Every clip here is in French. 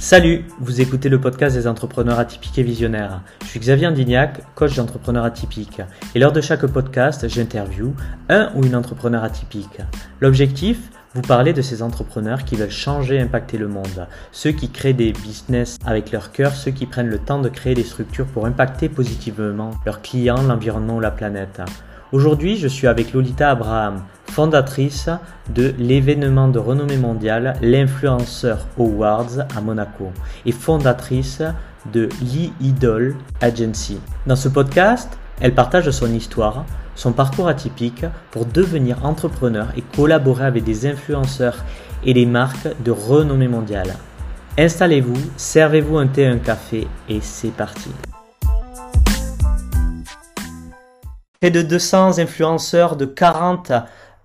Salut, vous écoutez le podcast des entrepreneurs atypiques et visionnaires. Je suis Xavier Dignac, coach d'entrepreneurs atypiques. Et lors de chaque podcast, j'interview un ou une entrepreneur atypique. L'objectif vous parler de ces entrepreneurs qui veulent changer impacter le monde. Ceux qui créent des business avec leur cœur, ceux qui prennent le temps de créer des structures pour impacter positivement leurs clients, l'environnement ou la planète. Aujourd'hui, je suis avec Lolita Abraham, fondatrice de l'événement de renommée mondiale, l'Influenceur Awards à Monaco, et fondatrice de l'e-Idol Agency. Dans ce podcast, elle partage son histoire, son parcours atypique pour devenir entrepreneur et collaborer avec des influenceurs et des marques de renommée mondiale. Installez-vous, servez-vous un thé, un café et c'est parti. Près de 200 influenceurs de 40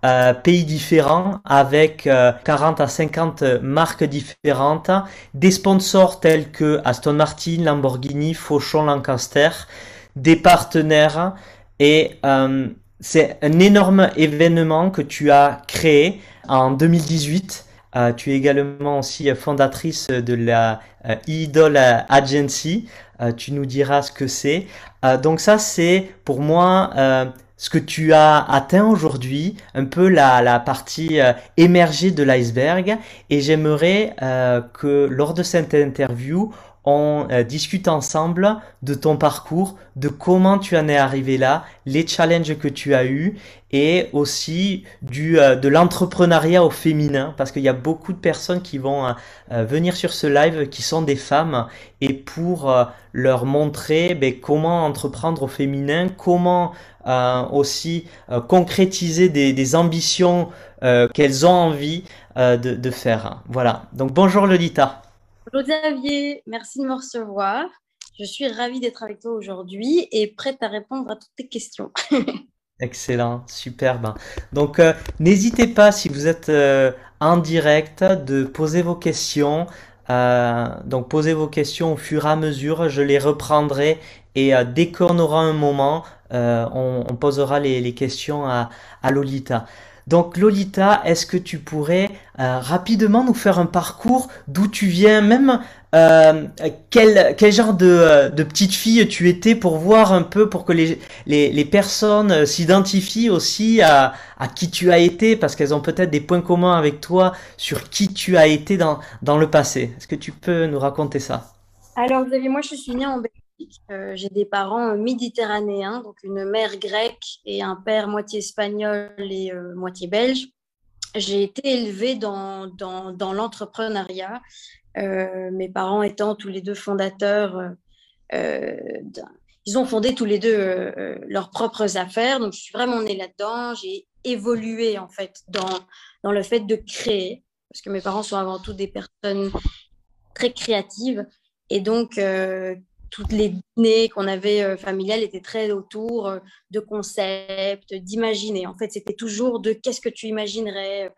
euh, pays différents avec 40 euh, à 50 marques différentes, des sponsors tels que Aston Martin, Lamborghini, Fauchon, Lancaster, des partenaires et euh, c'est un énorme événement que tu as créé en 2018. Tu es également aussi fondatrice de la Idol Agency. tu nous diras ce que c'est. Euh, donc ça, c'est pour moi euh, ce que tu as atteint aujourd'hui, un peu la, partie euh, émergée de l'iceberg. Et j'aimerais que lors de cette interview, on discute ensemble de ton parcours, de comment tu en es arrivé là, les challenges que tu as eus et aussi du, de l'entrepreneuriat au féminin parce qu'il y a beaucoup de personnes qui vont venir sur ce live qui sont des femmes et pour leur montrer ben, comment entreprendre au féminin, comment euh, aussi euh, concrétiser des, ambitions euh, qu'elles ont envie de, faire. Voilà. Donc bonjour Lolita. Bonjour Xavier, merci de me recevoir. Je suis ravie d'être avec toi aujourd'hui et prête à répondre à toutes tes questions. Excellent, superbe. Donc n'hésitez pas si vous êtes en direct de poser vos questions. Euh, donc posez vos questions au fur et à mesure, je les reprendrai et euh, dès qu'on aura un moment, euh, on, posera les, questions à, Lolita. Donc Lolita, est-ce que tu pourrais rapidement nous faire un parcours d'où tu viens, même euh, quel, quel genre de, euh, de, petite fille tu étais pour voir un peu, pour que les, les, les personnes euh, s'identifient aussi à, à qui tu as été, parce qu'elles ont peut-être des points communs avec toi sur qui tu as été dans, dans le passé. Est-ce que tu peux nous raconter ça? Alors Xavier, moi je suis née en Belgique. J'ai des parents méditerranéens, donc une mère grecque et un père moitié espagnol et moitié belge. J'ai été élevée dans, dans, dans l'entrepreneuriat euh, mes parents étant tous les deux fondateurs, euh, euh, ils ont fondé tous les deux leurs propres affaires. Donc, je suis vraiment née là-dedans. J'ai évolué, en fait, dans, dans le fait de créer, parce que mes parents sont avant tout des personnes très créatives. Et donc, toutes les dîners qu'on avait familiales étaient très autour de concepts, d'imaginer. En fait, c'était toujours de qu'est-ce que tu imaginerais,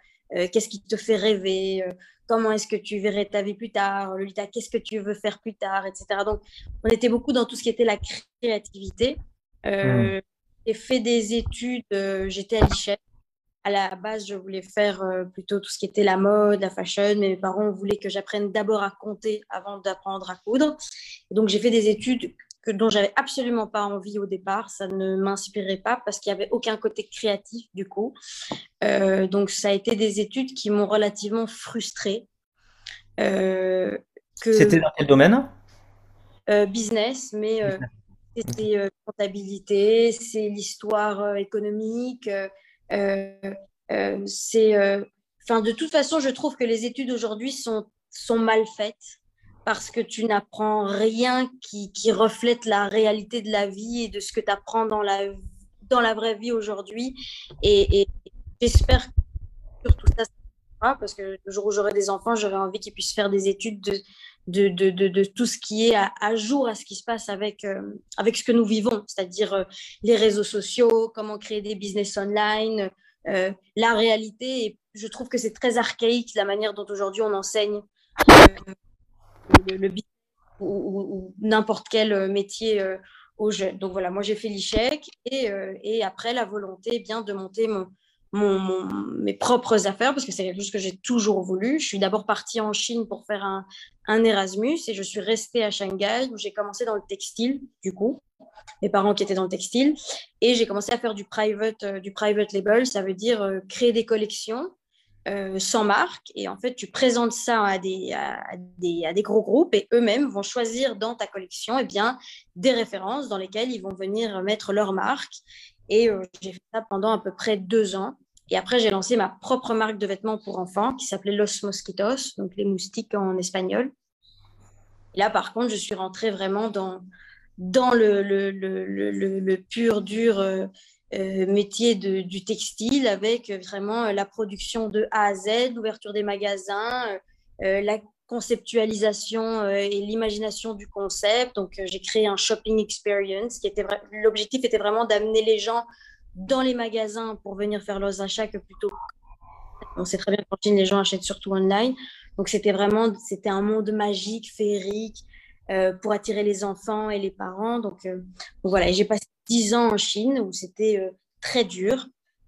qu'est-ce qui te fait rêver, comment est-ce que tu verrais ta vie plus tard, Lolita, qu'est-ce que tu veux faire plus tard, etc. Donc, on était beaucoup dans tout ce qui était la créativité. Euh, hmm. J'ai fait des études, euh, j'étais à l'ICHEF. À la base, je voulais faire euh, plutôt tout ce qui était la mode, la fashion, mais mes parents voulaient que j'apprenne d'abord à compter avant d'apprendre à coudre. donc, j'ai fait des études que, dont j'avais absolument pas envie au départ. Ça ne m'inspirait pas parce qu'il n'y avait aucun côté créatif du coup. Euh, donc ça a été des études qui m'ont relativement frustrée. Euh, C'était dans quel domaine? Euh, Business, mais c'était comptabilité, c'est l'histoire économique. C'est, enfin, de toute façon, je trouve que les études aujourd'hui sont, sont mal faites parce que tu n'apprends rien qui, qui, reflète la réalité de la vie et de ce que tu apprends dans la, dans la vraie vie aujourd'hui. Et, j'espère que tout ça, parce que le jour où j'aurai des enfants, j'aurai envie qu'ils puissent faire des études de, de, tout ce qui est à, jour à ce qui se passe avec, euh, avec ce que nous vivons, c'est-à-dire euh, les réseaux sociaux, comment créer des business online, euh, la réalité. Et je trouve que c'est très archaïque la manière dont aujourd'hui on enseigne le, le ou, n'importe quel métier aux jeunes. Donc voilà, moi j'ai fait l'échec et, euh, et, après la volonté bien de monter mon, mes propres affaires parce que c'est quelque chose que j'ai toujours voulu. Je suis d'abord partie en Chine pour faire un, Erasmus et je suis restée à Shanghai où j'ai commencé dans le textile, du coup, mes parents qui étaient dans le textile. Et j'ai commencé à faire du private, euh, du private label, ça veut dire euh, créer des collections euh, sans marque. Et en fait, tu présentes ça à des, à, des, à des gros groupes et eux-mêmes vont choisir dans ta collection eh bien, des références dans lesquelles ils vont venir mettre leur marque. Et j'ai fait ça pendant à peu près deux ans. Et après, j'ai lancé ma propre marque de vêtements pour enfants qui s'appelait Los Mosquitos, donc les moustiques en espagnol. Et là, par contre, je suis rentrée vraiment dans, dans le, le, le, le pur, dur euh, euh, métier de, du textile avec vraiment la production de A à Z, l'ouverture des magasins, euh, la conceptualisation et l'imagination du concept. Donc, j'ai créé un shopping experience qui était l'objectif était vraiment d'amener les gens dans les magasins pour venir faire leurs achats que plutôt. On sait très bien qu'en Chine, les gens achètent surtout online. Donc, c'était vraiment c'était un monde magique, féerique, euh, pour attirer les enfants et les parents. Donc, euh, voilà, j'ai passé dix ans en Chine où c'était euh, très dur,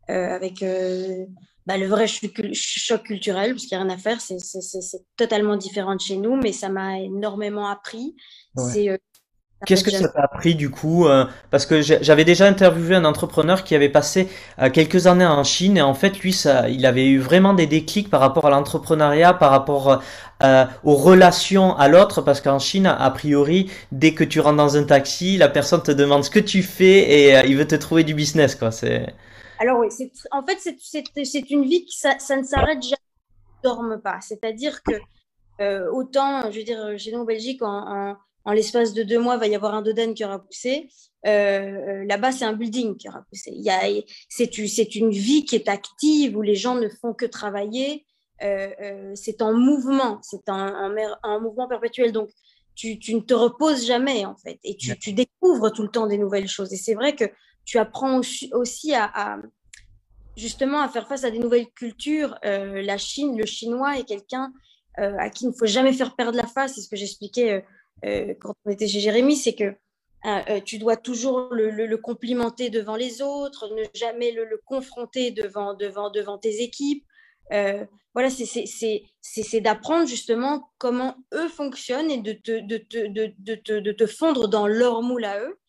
avec bah, le vrai choc culturel, parce qu'il n'y a rien à faire, c'est totalement différent de chez nous, mais ça m'a énormément appris. C'est Qu'est-ce que ça t'a appris du coup euh, Parce que j'avais déjà interviewé un entrepreneur qui avait passé euh, quelques années en Chine et en fait lui, ça, il avait eu vraiment des déclics par rapport à l'entrepreneuriat, par rapport euh, aux relations à l'autre, parce qu'en Chine, a priori, dès que tu rentres dans un taxi, la personne te demande ce que tu fais et il veut te trouver du business, quoi. C'est. Alors oui, en fait c'est une vie qui ça, ne s'arrête jamais, ne dorme pas. C'est-à-dire que autant, je veux dire, chez nous en Belgique, en en l'espace de deux mois, il va y avoir un doden qui aura poussé. Euh, euh, là-bas, c'est un building qui aura poussé. C'est une vie qui est active où les gens ne font que travailler. Euh, c'est en mouvement, c'est un, mouvement perpétuel. Donc, tu, ne te reposes jamais, en fait. Et tu, découvres tout le temps des nouvelles choses. Et c'est vrai que tu apprends aussi, à, justement à faire face à des nouvelles cultures. la Chine, le chinois est quelqu'un à qui il ne faut jamais faire perdre la face. C'est ce que j'expliquais euh, quand on était chez Jérémy, c'est que euh, euh, tu dois toujours le, complimenter devant les autres, ne jamais le, confronter devant, devant, devant tes équipes. voilà, c'est d'apprendre justement comment eux fonctionnent et de te, de, de, de, de te fondre dans leur moule à eux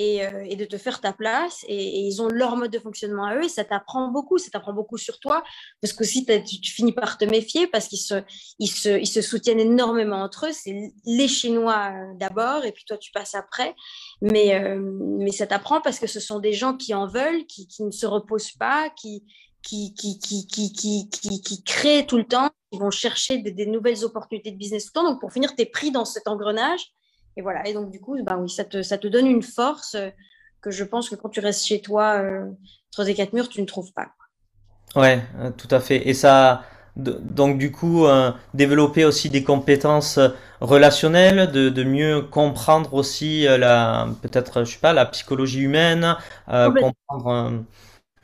euh, et, de te faire ta place. Et, ils ont leur mode de fonctionnement à eux et ça t'apprend beaucoup. Ça t'apprend beaucoup sur toi parce que si tu, finis par te méfier parce qu'ils se, soutiennent énormément entre eux. C'est les Chinois euh, d'abord et puis toi tu passes après. Mais, euh, mais ça t'apprend parce que ce sont des gens qui en veulent, qui, ne se reposent pas, qui, créent tout le temps, qui vont chercher des, des, nouvelles opportunités de business tout le temps. Donc, pour finir, tu es pris dans cet engrenage et voilà. Et donc, du coup, ben oui, ça te, ça te donne une force euh, que je pense que quand tu restes chez toi, euh, entre des quatre murs, tu ne trouves pas. Ouais, euh, tout à fait. Et ça, donc du coup, développer aussi des compétences relationnelles, de, de mieux comprendre aussi la, peut-être, je sais pas, la psychologie humaine, comprendre.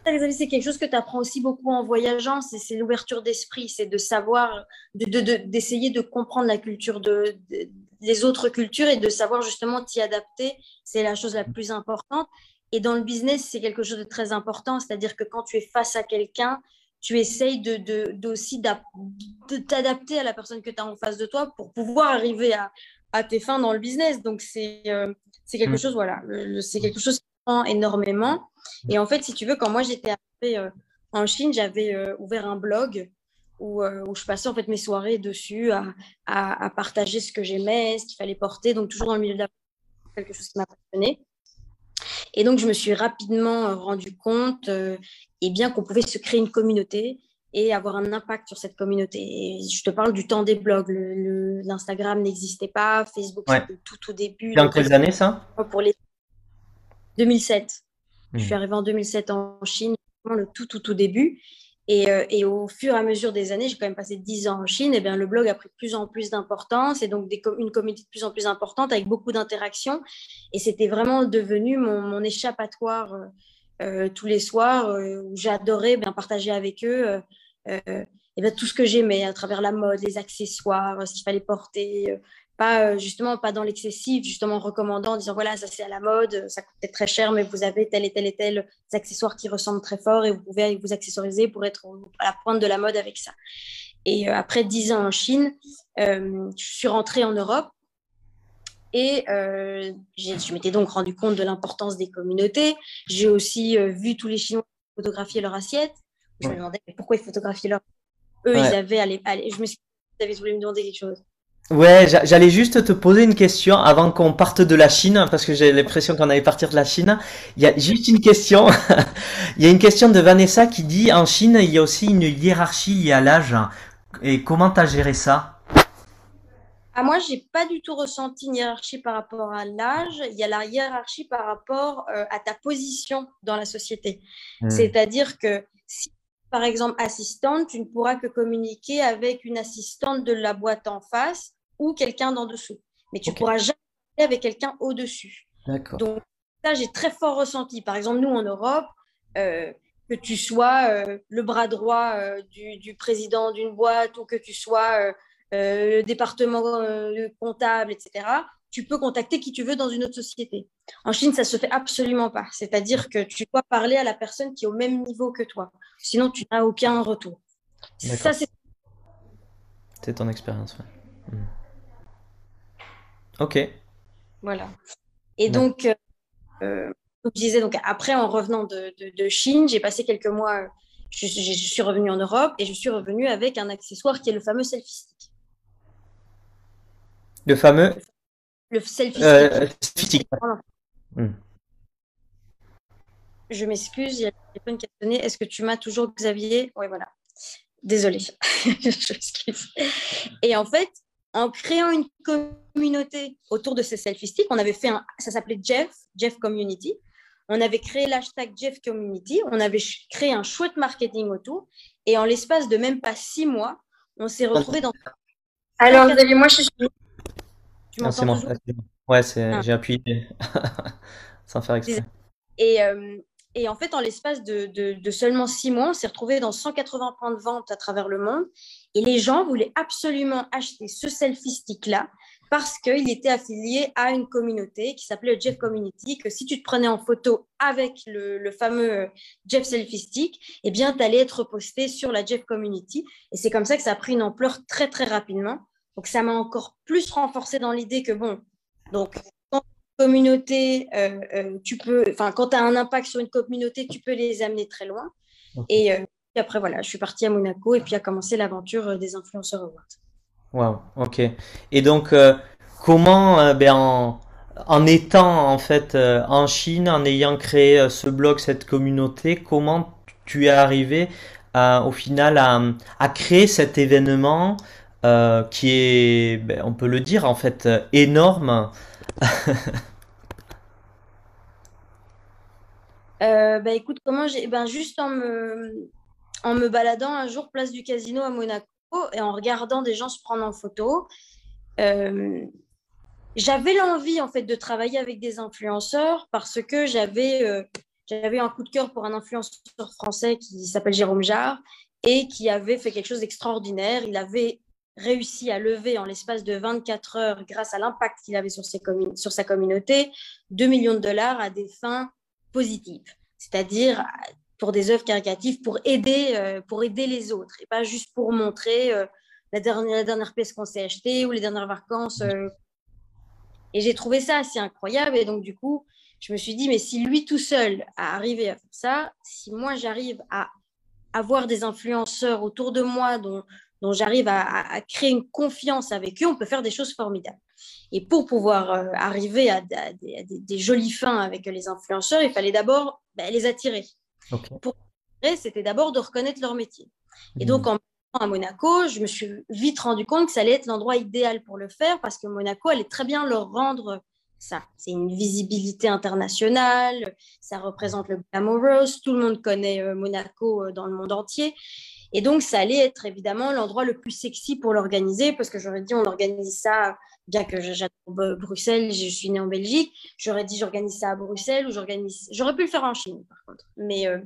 C'est quelque chose que tu apprends aussi beaucoup en voyageant, c'est l'ouverture d'esprit, c'est de savoir, d'essayer de, de, comprendre la culture de, les autres cultures et de savoir justement t'y adapter, c'est la chose la plus importante. Et dans le business, c'est quelque chose de très important, c'est-à-dire que quand tu es face à quelqu'un, tu essayes de, de, aussi de t'adapter à la personne que tu as en face de toi pour pouvoir arriver à, à tes fins dans le business. Donc, c'est euh, quelque mm. chose, voilà, c'est quelque chose qui prend énormément. Et en fait, si tu veux, quand moi j'étais arrivée euh, en Chine, j'avais euh, ouvert un blog euh, où, je passais en fait mes soirées dessus à, à, partager ce que j'aimais, ce qu'il fallait porter, donc toujours dans le milieu de la quelque chose qui m'a passionné. Et donc je me suis rapidement euh, rendu compte euh, et bien qu'on pouvait se créer une communauté et avoir un impact sur cette communauté. Et je te parle du temps des blogs. L'Instagram n'existait pas, Facebook c'était tout au début. Dans quelles années ça? Pour les 2007. Je suis hmm. arrivée en 2007 en Chine, le tout tout tout début. Euh, et, au fur et à mesure des années, j'ai quand même passé 10 ans en Chine, et bien le blog a pris de plus en plus d'importance et donc une communauté de plus en plus importante avec beaucoup d'interactions. Et c'était vraiment devenu mon, échappatoire euh, euh, tous les soirs où j'adorais bien partager avec eux et bien, tout ce que j'aimais à travers la mode, les accessoires, ce qu'il fallait porter, pas justement pas dans l'excessif, justement en recommandant, en disant voilà, ça c'est à la mode, ça coûte peut-être très cher, mais vous avez tel et tel et tel accessoires qui ressemblent très fort et vous pouvez vous accessoriser pour être à la pointe de la mode avec ça. Et après dix ans en Chine, je suis rentrée en Europe et je m'étais donc rendu compte de l'importance des communautés. J'ai aussi vu tous les Chinois photographier leur assiette. Je me demandais pourquoi ils photographiaient leur Eux, ils avaient. Allez, allez, je me suis dit, vous voulu me demander quelque chose. Ouais, j'allais juste te poser une question avant qu'on parte de la Chine, parce que j'ai l'impression qu'on allait partir de la Chine. Il y a juste une question. il y a une question de Vanessa qui dit en Chine, il y a aussi une hiérarchie liée à l'âge. Et comment tu as géré ça? Ah, Moi, j'ai pas du tout ressenti une hiérarchie par rapport à l'âge. Il y a la hiérarchie par rapport euh, à ta position dans la société. Hmm. C'est-à-dire que si par exemple assistante, tu ne pourras que communiquer avec une assistante de la boîte en face ou quelqu'un d'en dessous. Mais tu ne pourras jamais avec quelqu'un au-dessus. Donc, ça, j'ai très fort ressenti. Par exemple, nous, en Europe, euh, que tu sois euh, le bras droit euh, du, président d'une boîte ou que tu sois le département comptable, etc., tu peux contacter qui tu veux dans une autre société. En Chine, ça ne se fait absolument pas. C'est-à-dire que tu dois parler à la personne qui est au même niveau que toi. Sinon, tu n'as aucun retour. Ça, c'est... C'est ton expérience. Hmm. Ok. Voilà. Et donc, euh, euh, je disais, donc, après, en revenant de, de, Chine, j'ai passé quelques mois, je, suis revenue en Europe et je suis revenue avec un accessoire qui est le fameux selfie stick. Le fameux Le selfie euh, stick. Hmm. Je m'excuse, il y a le téléphone qui a sonné. Est-ce que tu m'as toujours, Xavier? Oui, voilà. Désolée. je m'excuse. Et en fait, en créant une communauté autour de ces selfie sticks. On avait fait un, ça s'appelait Jeff, Jeff Community. On avait créé l'hashtag Jeff Community. On avait créé un chouette marketing autour. Et en l'espace de même pas six mois, on s'est retrouvé dans. Alors, Xavier, moi, je suis. Tu m'entends bon, Ouais, ah. j'ai appuyé sans faire exprès. Et, euh, et en fait, en l'espace de, seulement six mois, on s'est retrouvé dans 180 points de vente à travers le monde. Et les gens voulaient absolument acheter ce selfie stick-là parce qu'il était affilié à une communauté qui s'appelait Jeff Community, que si tu te prenais en photo avec le, fameux Jeff Selfie Stick, eh bien, tu allais être posté sur la Jeff Community. Et c'est comme ça que ça a pris une ampleur très, très rapidement. Donc, ça m'a encore plus renforcé dans l'idée que, bon, donc, communauté, euh, euh, tu peux, enfin, quand tu as un impact sur une communauté, tu peux les amener très loin. Et, euh, après, voilà, je suis partie à Monaco et puis a commencé l'aventure des influenceurs awards. Wow, ok. Et donc, comment, ben, en, en, étant en fait en Chine, en ayant créé ce blog, cette communauté, comment tu es arrivé au final à, à, créer cet événement qui est, ben, on peut le dire, en fait, énorme Euh, bah, écoute, comment j'ai. Ben, juste en me... en me baladant un jour place du casino à Monaco et en regardant des gens se prendre en photo, euh, j'avais l'envie en fait de travailler avec des influenceurs parce que j'avais euh, j'avais un coup de cœur pour un influenceur français qui s'appelle Jérôme Jarre et qui avait fait quelque chose d'extraordinaire. Il avait réussi à lever en l'espace de 24 heures, grâce à l'impact qu'il avait sur, ses sur sa communauté, 2 millions de dollars à des fins positive, c'est-à-dire pour des œuvres caricatives, pour aider, euh, pour aider les autres, et pas juste pour montrer euh, la, dernière, la dernière pièce qu'on s'est achetée ou les dernières vacances. Euh. Et j'ai trouvé ça assez incroyable. Et donc, du coup, je me suis dit, mais si lui tout seul a arrivé à faire ça, si moi j'arrive à avoir des influenceurs autour de moi dont, dont j'arrive à, créer une confiance avec eux, on peut faire des choses formidables. Et pour pouvoir euh, arriver à, des, jolies fins avec les influenceurs, il fallait d'abord ben, les attirer. Pour c'était d'abord de reconnaître leur métier. Et donc, mmh. en à Monaco, je me suis vite rendu compte que ça allait être l'endroit idéal pour le faire parce que Monaco allait très bien leur rendre ça. C'est une visibilité internationale, ça représente le glamorous, tout le monde connaît euh, Monaco euh, dans le monde entier. Et donc, ça allait être évidemment l'endroit le plus sexy pour l'organiser, parce que j'aurais dit, on organise ça, bien que j'adore Bruxelles, je suis née en Belgique, j'aurais dit, j'organise ça à Bruxelles, ou j'organise. J'aurais pu le faire en Chine, par contre. Mais, euh,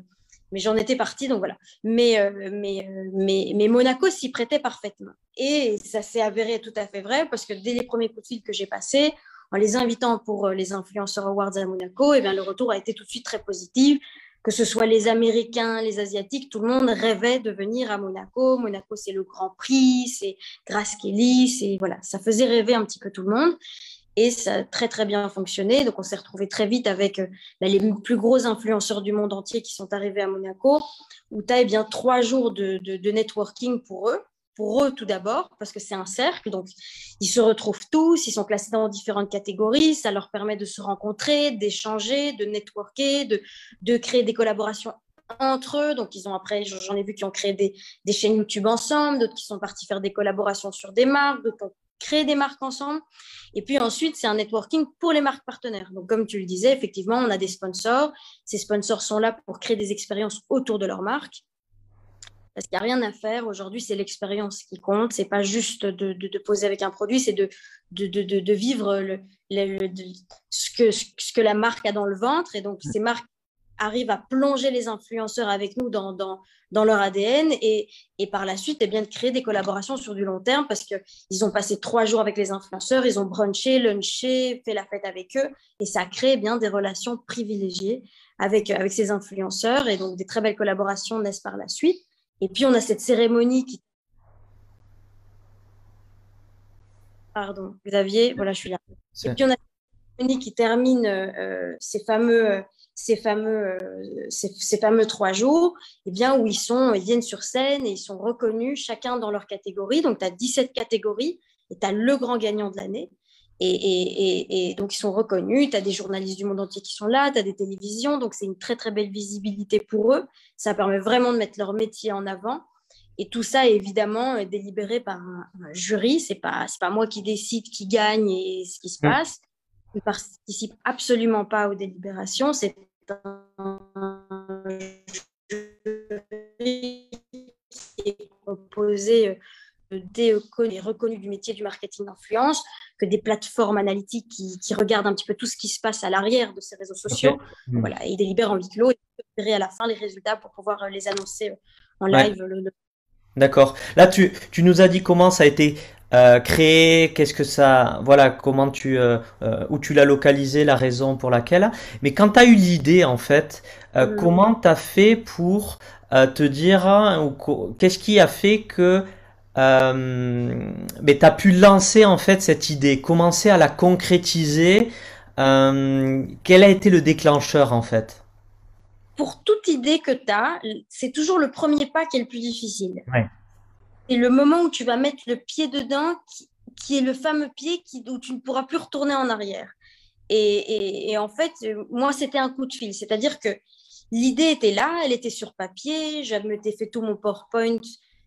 mais j'en étais partie, donc voilà. Mais, euh, mais, euh, mais, mais, Monaco s'y prêtait parfaitement. Et ça s'est avéré tout à fait vrai, parce que dès les premiers coups de fil que j'ai passés, en les invitant pour les influenceurs awards à Monaco, eh bien, le retour a été tout de suite très positif que ce soit les Américains, les Asiatiques, tout le monde rêvait de venir à Monaco. Monaco, c'est le Grand Prix, c'est Grace Kelly, c'est voilà, ça faisait rêver un petit peu tout le monde. Et ça a très très bien fonctionné. Donc on s'est retrouvé très vite avec euh, bah, les plus gros influenceurs du monde entier qui sont arrivés à Monaco, où tu as eh bien trois jours de networking pour eux pour eux tout d'abord, parce que c'est un cercle, donc ils se retrouvent tous, ils sont classés dans différentes catégories, ça leur permet de se rencontrer, d'échanger, de networker, de, créer des collaborations entre eux. Donc, ils ont après, j'en ai vu qui ont créé des, des chaînes YouTube ensemble, d'autres qui sont partis faire des collaborations sur des marques, d'autres ont créé des marques ensemble. Et puis ensuite, c'est un networking pour les marques partenaires. Donc, comme tu le disais, effectivement, on a des sponsors. Ces sponsors sont là pour créer des expériences autour de leur marque parce qu'il n'y a rien à faire. Aujourd'hui, c'est l'expérience qui compte. C'est pas juste de, de, poser avec un produit, c'est de, de, vivre le, ce, que, ce que la marque a dans le ventre. Et donc, ces marques arrivent à plonger les influenceurs avec nous dans, dans, dans leur ADN et, et, par la suite, eh bien, de créer des collaborations sur du long terme parce qu'ils ont passé trois jours avec les influenceurs, ils ont brunché, lunché, fait la fête avec eux et ça crée bien des relations privilégiées avec, avec ces influenceurs et donc des très belles collaborations naissent par la suite. Et puis, on a cette cérémonie qui. Pardon, Xavier, voilà, je suis là. Et puis, on a cette cérémonie qui termine euh, ces fameux. ces fameux, euh, ces, fameux trois jours, eh bien, où ils, sont, ils viennent sur scène et ils sont reconnus chacun dans leur catégorie. Donc, tu as 17 catégories et tu as le grand gagnant de l'année. Et, donc, ils sont reconnus. Tu as des journalistes du monde entier qui sont là, tu as des télévisions. Donc, c'est une très, très belle visibilité pour eux. Ça permet vraiment de mettre leur métier en avant. Et tout ça est évidemment euh, délibéré par un, jury. Ce n'est pas, pas moi qui décide qui gagne et ce qui se mmh. passe. Je ne participe absolument pas aux délibérations. C'est un jury qui est composé euh, des reconnus du métier du marketing d'influence, que des plateformes analytiques qui, regardent un petit peu tout ce qui se passe à l'arrière de ces réseaux sociaux. Hmm. Voilà, et ils délibèrent en huis clos et à la fin les résultats pour pouvoir euh, les annoncer euh, en live. D'accord. Là, tu, tu, nous as dit comment ça a été euh, créé, qu'est-ce que ça, voilà, comment tu, où tu l'as localisé, la raison pour laquelle. Mais quand tu as eu l'idée, en fait, hmm. comment tu as fait pour te dire, hein, qu'est-ce qui a fait que euh, mais tu as pu lancer en fait cette idée, commencer à la concrétiser. Euh, quel a été le déclencheur en fait? Pour toute idée que tu as, c'est toujours le premier pas qui est le plus difficile. Ouais. C'est le moment où tu vas mettre le pied dedans, qui, est le fameux pied qui, où tu ne pourras plus retourner en arrière. Et, et en fait, moi, c'était un coup de fil. C'est-à-dire que l'idée était là, elle était sur papier, j'avais fait tout mon PowerPoint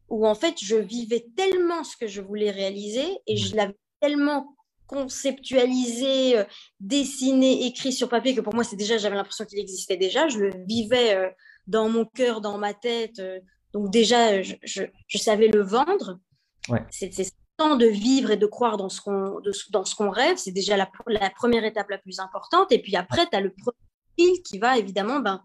où en fait, je vivais tellement ce que je voulais réaliser et je mmh. l'avais tellement conceptualisé, euh, dessiné, écrit sur papier que pour moi, c'est déjà, j'avais l'impression qu'il existait déjà. Je le vivais euh, dans mon cœur, dans ma tête. Euh, donc déjà, je, je, savais le vendre. Ouais. C'est temps de vivre et de croire dans ce qu'on dans ce qu'on rêve. C'est déjà la, la, première étape la plus importante. Et puis après, tu as le profil qui va évidemment ben,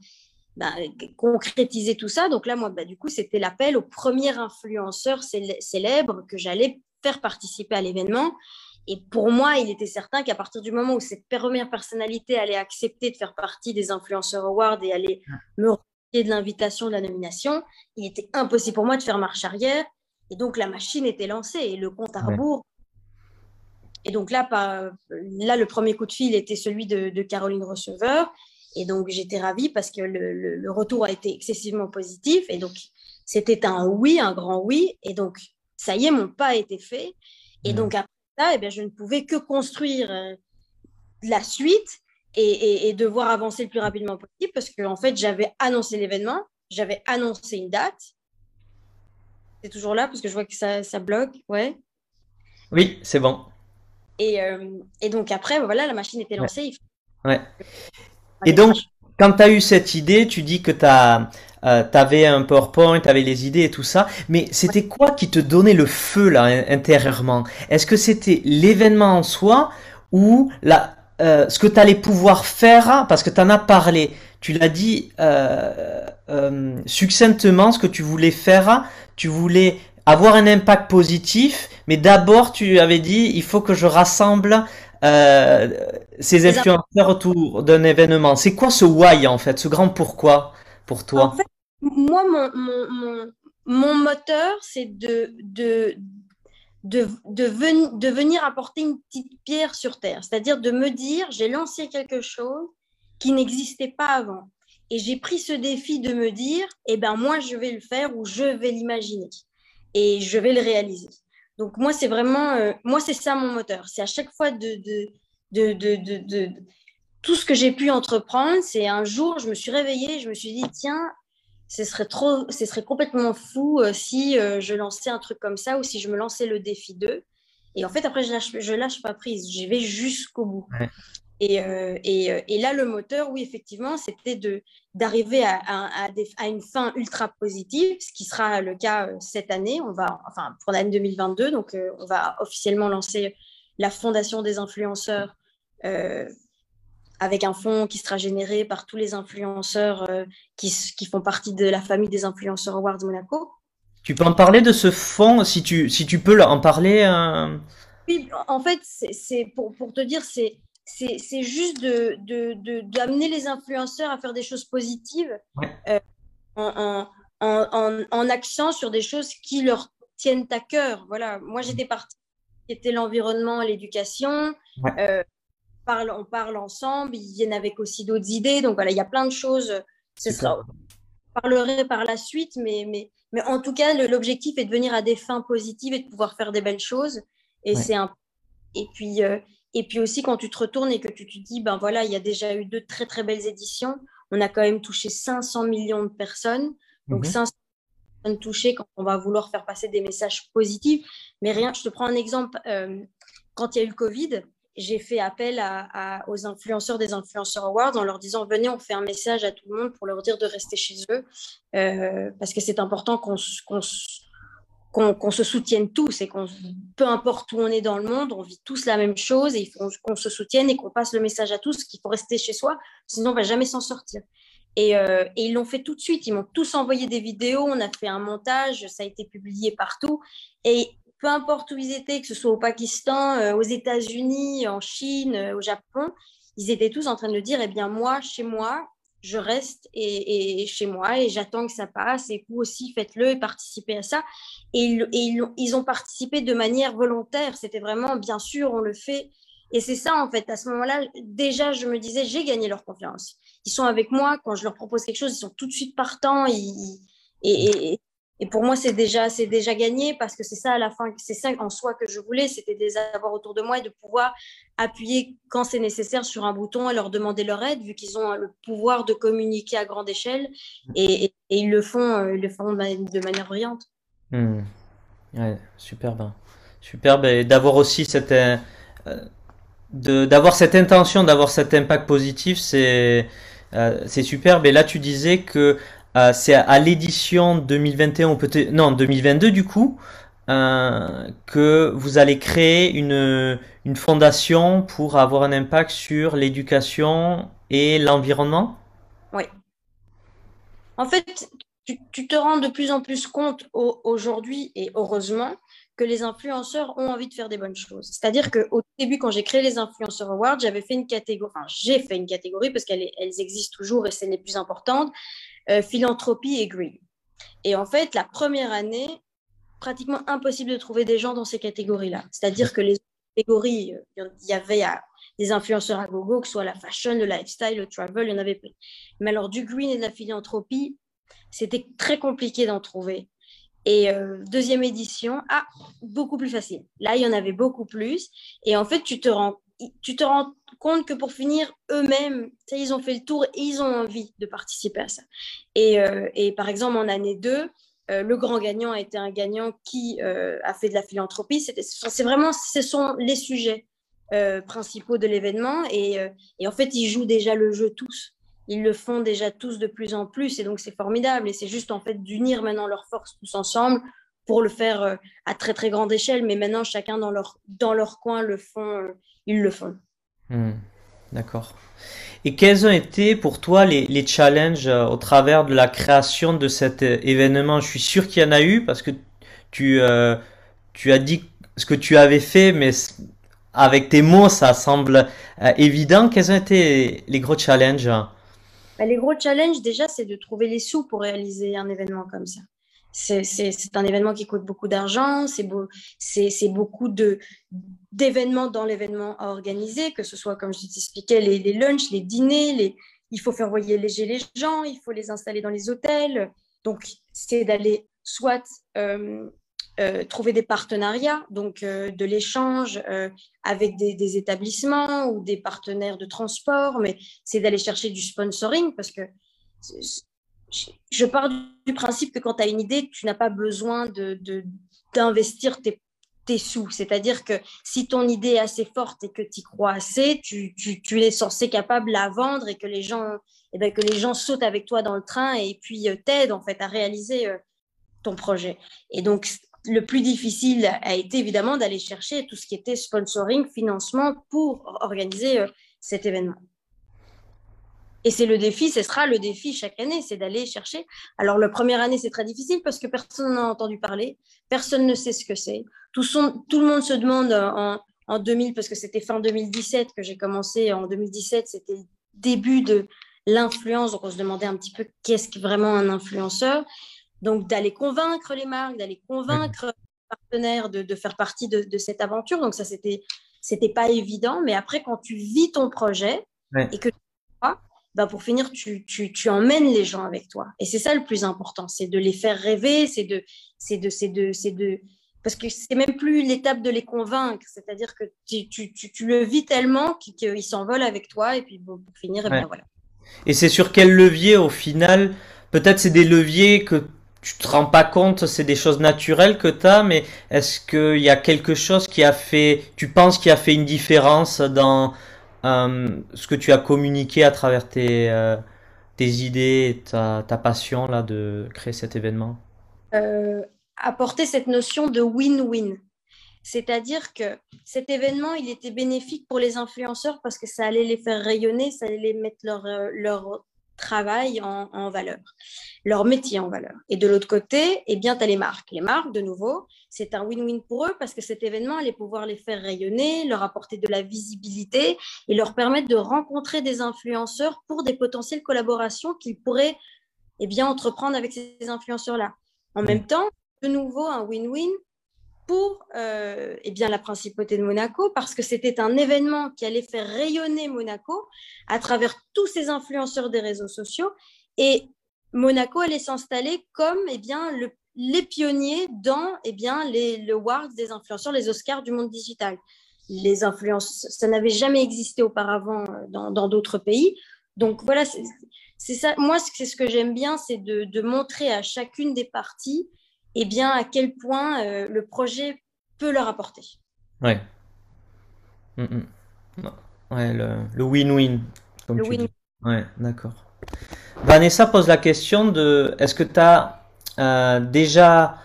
bah, concrétiser tout ça. Donc là, moi, bah, du coup, c'était l'appel au premier influenceur célèbre que j'allais faire participer à l'événement. Et pour moi, il était certain qu'à partir du moment où cette première personnalité allait accepter de faire partie des influenceurs awards et allait me remercier de l'invitation, de la nomination, il était impossible pour moi de faire marche arrière. Et donc la machine était lancée et le compte à rebours. Et donc là, là, le premier coup de fil était celui de, de Caroline Receveur. Et donc, j'étais ravie parce que le, retour a été excessivement positif. Et donc, c'était un oui, un grand oui. Et donc, ça y est, mon pas a été fait. Et mmh. donc, après ça, eh bien, je ne pouvais que construire euh, la suite et, devoir avancer le plus rapidement possible parce qu'en en fait, j'avais annoncé l'événement, j'avais annoncé une date. C'est toujours là parce que je vois que ça, ça bloque. Ouais. Oui, c'est bon. Et, euh, et, donc, après, voilà, la machine était lancée. Ouais. Et donc, quand tu as eu cette idée, tu dis que tu euh, avais un PowerPoint, tu avais les idées et tout ça, mais c'était quoi qui te donnait le feu là intérieurement? Est-ce que c'était l'événement en soi ou la, euh, ce que tu allais pouvoir faire Parce que tu en as parlé? tu l'as dit euh, euh, succinctement ce que tu voulais faire. Tu voulais avoir un impact positif, mais d'abord tu avais dit il faut que je rassemble euh, ces influenceurs autour d'un événement. C'est quoi ce why en fait, ce grand pourquoi pour toi? En fait, moi, mon, mon, mon, moteur, c'est de, de, de, de, de venir apporter une petite pierre sur terre, c'est-à-dire de me dire j'ai lancé quelque chose qui n'existait pas avant. Et j'ai pris ce défi de me dire, eh ben moi, je vais le faire ou je vais l'imaginer et je vais le réaliser. Donc moi, c'est vraiment, euh, moi, c'est ça mon moteur. C'est à chaque fois de, de, de, de, tout ce que j'ai pu entreprendre. C'est un jour, je me suis réveillée, je me suis dit, tiens, ce serait trop, ce serait complètement fou euh, si euh, je lançais un truc comme ça ou si je me lançais le défi 2. Et en fait, après, je lâche, je lâche pas prise. Je vais jusqu'au bout. Et, euh, et, et, là, le moteur, oui, effectivement, c'était de d'arriver à, à, à, une fin ultra positive, ce qui sera le cas cette année. On va, enfin, pour l'année 2022, donc on va officiellement lancer la fondation des influenceurs avec un fonds qui sera généré par tous les influenceurs euh, qui, qui, font partie de la famille des influenceurs Awards Monaco. Tu peux en parler de ce fonds, si tu, si tu peux en parler euh... Oui, en fait, c'est pour, pour, te dire, c'est c'est juste d'amener de, de, les influenceurs à faire des choses positives euh, en, en, en, en, accent sur des choses qui leur tiennent à cœur. Voilà, moi j'étais partie, c'était l'environnement, l'éducation. Ouais. Euh, parle, on parle ensemble, ils viennent avec aussi d'autres idées. Donc voilà, il y a plein de choses. Ce sera, on parlerai par la suite, mais, mais, mais en tout cas, l'objectif est de venir à des fins positives et de pouvoir faire des belles choses. Et c'est un. Et puis, euh, et puis aussi, quand tu te retournes et que tu te dis, ben voilà, il y a déjà eu deux très très belles éditions. On a quand même touché 500 millions de personnes. Donc, 500 mhm. personnes touchées quand on va vouloir faire passer des messages positifs. Mais rien, je te prends un exemple. Euh, quand il y a eu le Covid, j'ai fait appel à, aux influenceurs des Influenceurs Awards en leur disant venez, on fait un message à tout le monde pour leur dire de rester chez eux euh, parce que c'est important qu'on qu'on se soutienne tous et qu'on, peu importe où on est dans le monde, on vit tous la même chose et qu'on se soutienne et qu'on passe le message à tous qu'il faut rester chez soi, sinon on va jamais s'en sortir. Et, euh, et, ils l'ont fait tout de suite. Ils m'ont tous envoyé des vidéos. On a fait un montage. Ça a été publié partout. Et peu importe où ils étaient, que ce soit au Pakistan, euh, aux États-Unis, en Chine, euh, au Japon, ils étaient tous en train de dire, eh bien moi, chez moi, je reste et, chez moi et j'attends que ça passe et vous aussi faites-le et participez à ça. Et, ils, ils, ont participé de manière volontaire. C'était vraiment, bien sûr, on le fait. Et c'est ça, en fait, à ce moment-là, déjà, je me disais, j'ai gagné leur confiance. Ils sont avec moi, quand je leur propose quelque chose, ils sont tout de suite partants. et, et, et pour moi, c'est déjà, c'est déjà gagné parce que c'est ça à la fin, c'est ça en soi que je voulais, c'était de les avoir autour de moi et de pouvoir appuyer quand c'est nécessaire sur un bouton et leur demander leur aide, vu qu'ils ont le pouvoir de communiquer à grande échelle et, et, ils le font, euh, ils le font de manière brillante. Mmh. Ouais, superbe, superbe et d'avoir aussi cette, euh, d'avoir cette intention, d'avoir cet impact positif, c'est, euh, c'est superbe. Et là, tu disais que euh, c'est à l'édition 2021 ou peut-être non 2022 du coup euh, que vous allez créer une, une fondation pour avoir un impact sur l'éducation et l'environnement? Oui. En fait, tu, te rends de plus en plus compte aujourd'hui et heureusement que les influenceurs ont envie de faire des bonnes choses. C'est-à-dire qu'au début, quand j'ai créé les Influenceurs Awards, j'avais fait une catégorie, enfin j'ai fait une catégorie parce qu'elles elles existent toujours et c'est les plus importantes. Euh, philanthropie et green. Et en fait, la première année, pratiquement impossible de trouver des gens dans ces catégories-là. C'est-à-dire que les catégories, euh, il y avait des influenceurs à gogo, que ce soit la fashion, le lifestyle, le travel, il y en avait plein. Mais alors du green et de la philanthropie, c'était très compliqué d'en trouver. Et euh, deuxième édition, ah, beaucoup plus facile. Là, il y en avait beaucoup plus. Et en fait, tu te rends, tu te rends compte que pour finir, eux-mêmes, ils ont fait le tour et ils ont envie de participer à ça. Et, euh, et par exemple, en année 2, euh, le grand gagnant a été un gagnant qui euh, a fait de la philanthropie. C'est vraiment, ce sont les sujets principaux de l'événement. Et, et, en fait, ils jouent déjà le jeu tous. Ils le font déjà tous de plus en plus. Et donc, c'est formidable. Et c'est juste en fait d'unir maintenant leurs forces tous ensemble pour le faire à très, très grande échelle. Mais maintenant, chacun dans leur, dans leur coin le font, ils le font. Hmm. d'accord. Et quels ont été pour toi les, les challenges euh, au travers de la création de cet euh, événement? Je suis sûr qu'il y en a eu parce que tu, euh, tu as dit ce que tu avais fait, mais avec tes mots, ça semble évident. Quels ont été les gros challenges? Bah, Les gros challenges, déjà, c'est de trouver les sous pour réaliser un événement comme ça. C'est un événement qui coûte beaucoup d'argent, c'est beau, beaucoup d'événements dans l'événement à organiser, que ce soit, comme je t'expliquais, les, les lunchs, les dîners, il faut faire voyager les gens, il faut les installer dans les hôtels. Donc, c'est d'aller soit euh, euh, trouver des partenariats, donc euh, de l'échange avec des, établissements ou des partenaires de transport, mais c'est d'aller chercher du sponsoring parce que je pars du principe que quand tu as une idée, tu n'as pas besoin d'investir tes, tes, sous. C'est-à-dire que si ton idée est assez forte et que tu y crois assez, tu, es censé capable de la vendre et que les gens, eh ben, que les gens sautent avec toi dans le train et puis euh, t'aident en fait à réaliser euh, ton projet. Et donc, le plus difficile a été évidemment d'aller chercher tout ce qui était sponsoring, financement pour organiser euh, cet événement. Et c'est le défi, ce sera le défi chaque année, c'est d'aller chercher. Alors, la première année, c'est très difficile parce que personne n'en a entendu parler, personne ne sait ce que c'est. Tout, tout, le monde se demande en, en 2000, parce que c'était fin 2017 que j'ai commencé, en 2017, c'était le début de l'influence, donc on se demandait un petit peu qu'est-ce que vraiment un influenceur. Donc, d'aller convaincre les marques, d'aller convaincre les partenaires de, de faire partie de, de, cette aventure. Donc, ça, c'était, c'était pas évident. Mais après, quand tu vis ton projet et que tu bah pour finir, tu, tu, tu, emmènes les gens avec toi. Et c'est ça le plus important, c'est de les faire rêver, c'est de, c'est de, c'est de, c'est de, parce que c'est même plus l'étape de les convaincre, c'est-à-dire que tu, tu, tu, le vis tellement qu'ils s'envolent avec toi, et puis pour finir, et bien voilà. Et c'est sur quel levier au final Peut-être c'est des leviers que tu te rends pas compte, c'est des choses naturelles que tu as, mais est-ce qu'il y a quelque chose qui a fait, tu penses qui a fait une différence dans ce que tu as communiqué à travers tes, euh, tes idées, ta, ta, passion là, de créer cet événement? Euh, Apporter cette notion de win-win. C'est-à-dire que cet événement, il était bénéfique pour les influenceurs parce que ça allait les faire rayonner, ça allait les mettre leur travail en, valeur, leur métier en valeur. Et de l'autre côté, eh bien, tu as les marques. Les marques, de nouveau, c'est un win-win pour eux parce que cet événement allait pouvoir les faire rayonner, leur apporter de la visibilité et leur permettre de rencontrer des influenceurs pour des potentielles collaborations qu'ils pourraient eh bien, entreprendre avec ces influenceurs-là. En même temps, de nouveau, un win-win pour euh, eh bien, la principauté de Monaco parce que c'était un événement qui allait faire rayonner Monaco à travers tous ces influenceurs des réseaux sociaux et Monaco allait s'installer comme eh bien, le, les pionniers dans eh bien, les, le Awards des influenceurs, les Oscars du monde digital. Les influences, ça n'avait jamais existé auparavant dans d'autres pays. Donc voilà, c'est ça. Moi, c'est ce que j'aime bien, c'est de, de montrer à chacune des parties et bien, à quel point euh, le projet peut leur apporter. Ouais. Mm, mm. Ouais, le win-win. Le win. Ouais, d'accord. Vanessa pose la question de est-ce que tu as euh, déjà,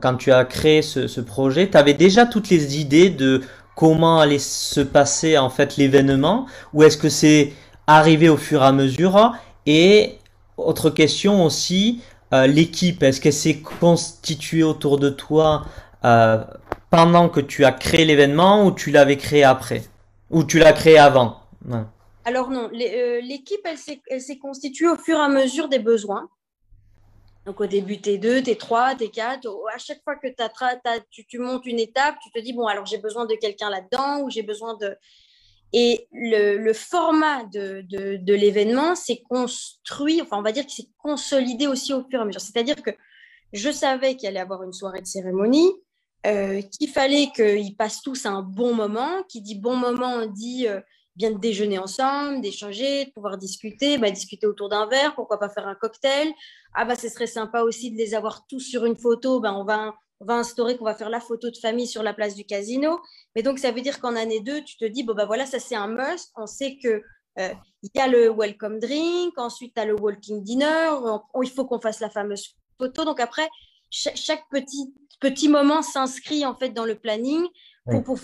quand tu as créé ce, projet, tu avais déjà toutes les idées de comment allait se passer en fait l'événement ou est-ce que c'est arrivé au fur et à mesure? Et autre question aussi, euh, l'équipe, est-ce qu'elle s'est constituée autour de toi euh, pendant que tu as créé l'événement ou tu l'avais créé après? Ou tu l'as créé avant? Alors non, euh, l'équipe, elle s'est constituée au fur et à mesure des besoins. Donc au début, T2, T3, T4, à chaque fois que tu, montes une étape, tu te dis, bon, alors j'ai besoin de quelqu'un là-dedans ou j'ai besoin de... Et le, format de, l'événement s'est construit, enfin on va dire qu'il s'est consolidé aussi au fur et à mesure. C'est-à-dire que je savais qu'il allait avoir une soirée de cérémonie, euh, qu'il fallait qu'ils passent tous un bon moment. Qui dit bon moment, dit euh, bien de déjeuner ensemble, d'échanger, de pouvoir discuter, bah, discuter autour d'un verre, pourquoi pas faire un cocktail. Ah bah ce serait sympa aussi de les avoir tous sur une photo, bah, on va on va instaurer qu'on va faire la photo de famille sur la place du casino. Mais donc, ça veut dire qu'en année 2, tu te dis, bon, ben voilà, ça c'est un must. On sait que euh, il y a le welcome drink, ensuite tu as le walking dinner, il faut qu'on fasse la fameuse photo. Donc après, chaque, petit, petit moment s'inscrit en fait dans le planning pour, pour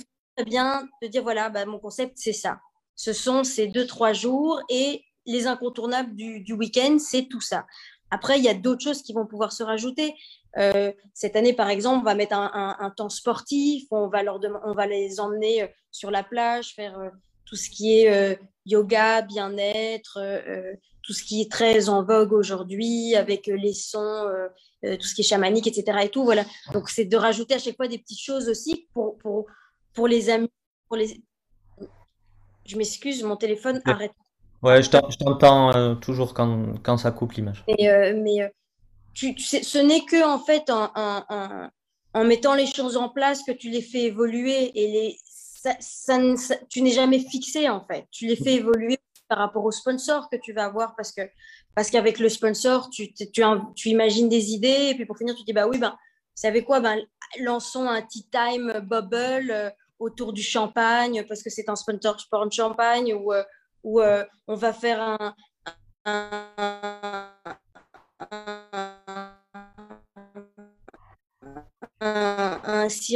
bien te dire, voilà, bah, mon concept, c'est ça. Ce sont ces deux, trois jours et les incontournables du, du week-end, c'est tout ça. Après, il y a d'autres choses qui vont pouvoir se rajouter. Euh, cette année, par exemple, on va mettre un, temps sportif, on va, leur on va les emmener euh, sur la plage, faire euh, tout ce qui est yoga, bien-être, tout ce qui est très en vogue aujourd'hui, avec les sons, tout ce qui est chamanique, etc. Et tout, voilà. Donc, c'est de rajouter à chaque fois des petites choses aussi pour, pour, pour les amis. Pour les... Je m'excuse, mon téléphone arrête. Ouais, je t'entends toujours quand, quand, ça coupe l'image. Mais, mais ce n'est que en fait en, mettant les choses en place que tu les fais évoluer et les, ça, tu n'es jamais fixé en fait. Tu les fais évoluer par rapport au sponsor que tu vas avoir parce que parce qu'avec le sponsor, tu, tu, tu, imagines des idées et puis pour finir, tu dis bah oui, ben, vous savez quoi, ben, lançons un tea time bubble euh, autour du champagne parce que c'est un sponsor sport de champagne ou, euh, ou euh, on va faire un, un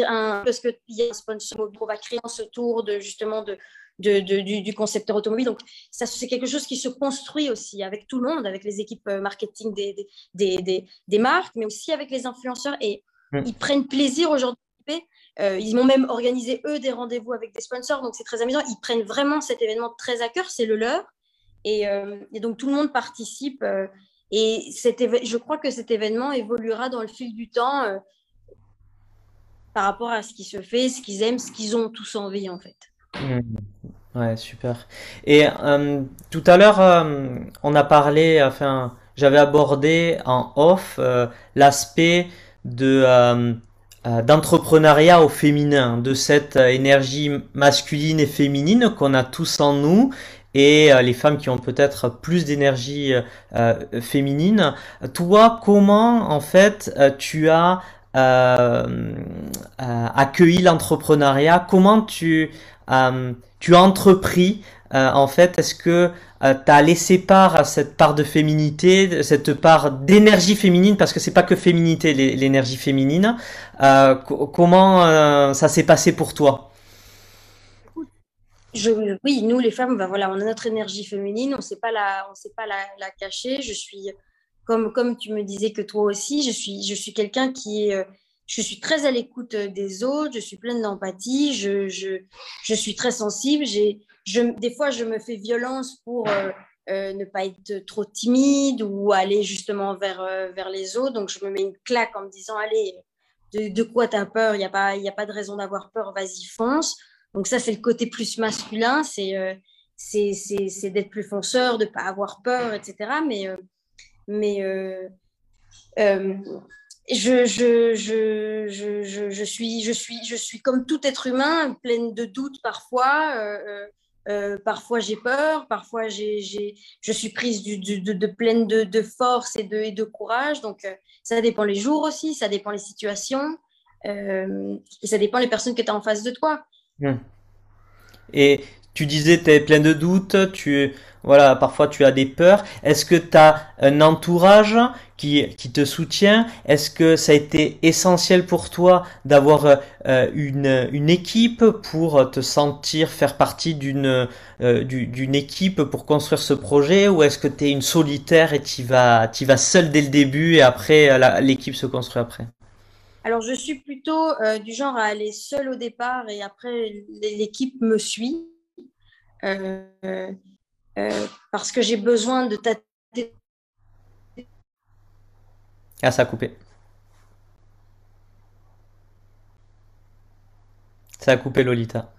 un, parce qu'il y a un sponsor qu'on va créer ce tour de justement de, de, du, concepteur automobile. Donc, ça, c'est quelque chose qui se construit aussi avec tout le monde, avec les équipes euh, marketing des, des, des, des marques, mais aussi avec les influenceurs. Et mm. ils prennent plaisir aujourd'hui. Euh, ils m'ont même organisé, eux, des rendez-vous avec des sponsors. Donc, c'est très amusant. Ils prennent vraiment cet événement très à cœur. C'est le leur. Et, euh, donc, tout le monde participe. et je crois que cet événement évoluera dans le fil du temps par rapport à ce qui se fait, ce qu'ils aiment, ce qu'ils ont tous envie en fait. Mmh. Ouais, super. Et euh, tout à l'heure, euh, on a parlé, enfin, j'avais abordé en off euh, l'aspect de d'entrepreneuriat au féminin, de cette énergie masculine et féminine qu'on a tous en nous et les femmes qui ont peut-être plus d'énergie féminine. Toi, comment en fait tu as euh, euh, accueilli l'entrepreneuriat? Comment tu, euh, tu as entrepris en fait Est-ce que tu as laissé part à cette part de féminité, cette part d'énergie féminine, parce que c'est pas que féminité, l'énergie féminine. comment ça s'est passé pour toi? Oui, nous les femmes, ben voilà, on a notre énergie féminine, on ne sait pas la, on sait pas la, cacher. Je suis comme, comme tu me disais que toi aussi, je suis, je suis quelqu'un qui est, euh, je suis très à l'écoute euh, des autres, je suis pleine d'empathie, je, je, je, suis très sensible. Des fois, je me fais violence pour euh, ne pas être trop timide ou aller justement vers, vers les autres. Donc, je me mets une claque en me disant, allez, de, quoi tu as peur? Il n'y a, pas, a pas de raison d'avoir peur, vas-y, fonce. Donc, ça, c'est le côté plus masculin, c'est c'est d'être plus fonceur, de ne pas avoir peur, etc. Mais mais euh, euh, je, je, je, je, suis, je, suis, je suis comme tout être humain, pleine de doutes parfois. Euh, parfois j'ai peur, parfois j'ai, je suis prise de, de, pleine de, de, force et de, et de courage. Donc ça dépend les jours aussi, ça dépend les situations et ça dépend les personnes que tu as en face de toi. Et tu disais, tu es plein de doutes, tu, voilà, parfois tu as des peurs. Est-ce que tu as un entourage qui, qui te soutient? Est-ce que ça a été essentiel pour toi d'avoir euh, une, une équipe pour te sentir faire partie d'une euh, d'une équipe pour construire ce projet? Ou est-ce que tu es une solitaire et tu vas, vas seul dès le début et après euh, l'équipe se construit après? Alors, je suis plutôt du genre à aller seul au départ et après l'équipe me suit. Euh, euh, parce que j'ai besoin de tâter. Ah, ça a coupé. Ça a coupé Lolita.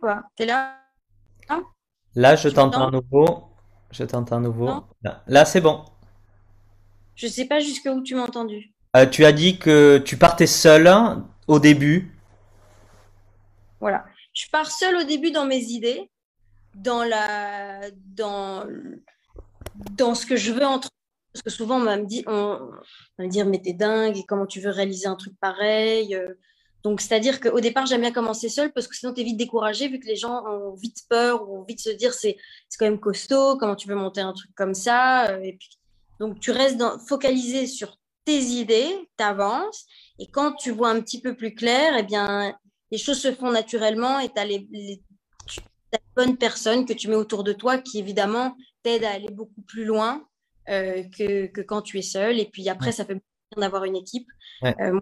Quoi? T'es là? Là, je t'entends à nouveau. Je t'entends à nouveau. Là, c'est bon. Je sais pas jusqu'où tu m'as entendu. Euh, tu as dit que tu partais seul au début. Voilà je pars seule au début dans mes idées, dans, la, dans, dans ce que je veux entre parce que souvent on va me dire, on, me dire mais t'es dingue et comment tu veux réaliser un truc pareil. Euh. Donc c'est-à-dire qu'au départ j'aime bien commencer seule parce que sinon t'es vite découragé vu que les gens ont vite peur ou ont vite se dire c'est quand même costaud, comment tu veux monter un truc comme ça. Euh, et puis, donc tu restes focalisé sur tes idées, t'avances et quand tu vois un petit peu plus clair, eh bien les choses se font naturellement et tu as les, les bonnes personnes que tu mets autour de toi qui, évidemment, t'aident à aller beaucoup plus loin euh, que, que, quand tu es seul. Et puis après, ça fait bien d'avoir une équipe. Euh,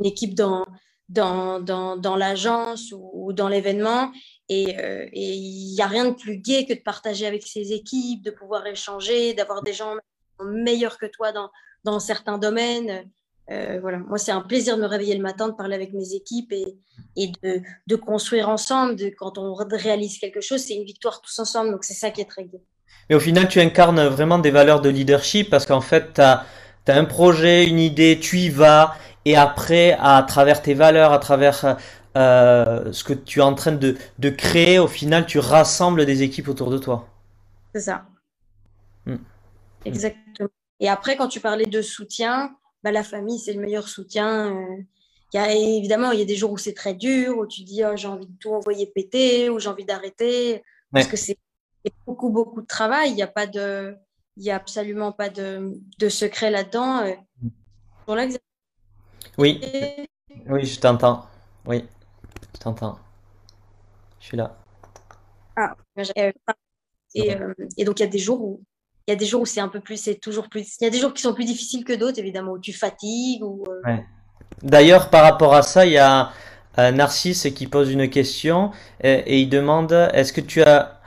une équipe dans, dans, dans, dans l'agence ou, dans l'événement. Et euh, il n'y a rien de plus gai que de partager avec ses équipes, de pouvoir échanger, d'avoir des gens meilleurs que toi dans, dans certains domaines. Euh, voilà, moi, c'est un plaisir de me réveiller le matin, de parler avec mes équipes et, et de, de, construire ensemble. De, quand on réalise quelque chose, c'est une victoire tous ensemble. Donc, c'est ça qui est très gai. Et au final, tu incarnes vraiment des valeurs de leadership parce qu'en fait, tu as, as, un projet, une idée, tu y vas. Et après, à travers tes valeurs, à travers euh, ce que tu es en train de, de, créer, au final, tu rassembles des équipes autour de toi. C'est ça. Mm. Exactement. Et après, quand tu parlais de soutien, bah, la famille, c'est le meilleur soutien. Euh. Il y a, évidemment, il y a des jours où c'est très dur, où tu dis oh, j'ai envie de tout envoyer péter, ou j'ai envie d'arrêter, parce que c'est beaucoup, beaucoup de travail. Il n'y a pas de, il y a absolument pas de, de secret là-dedans. Euh. Oui, oui, je t'entends. Oui, je t'entends. Je suis là. Ah, et, euh, et donc il y a des jours où il y a des jours où c'est un peu plus, c'est toujours plus. Il y a des jours qui sont plus difficiles que d'autres, évidemment, où tu fatigues. Ou, euh. D'ailleurs, par rapport à ça, il y a Narcisse qui pose une question et, il demande est-ce que tu as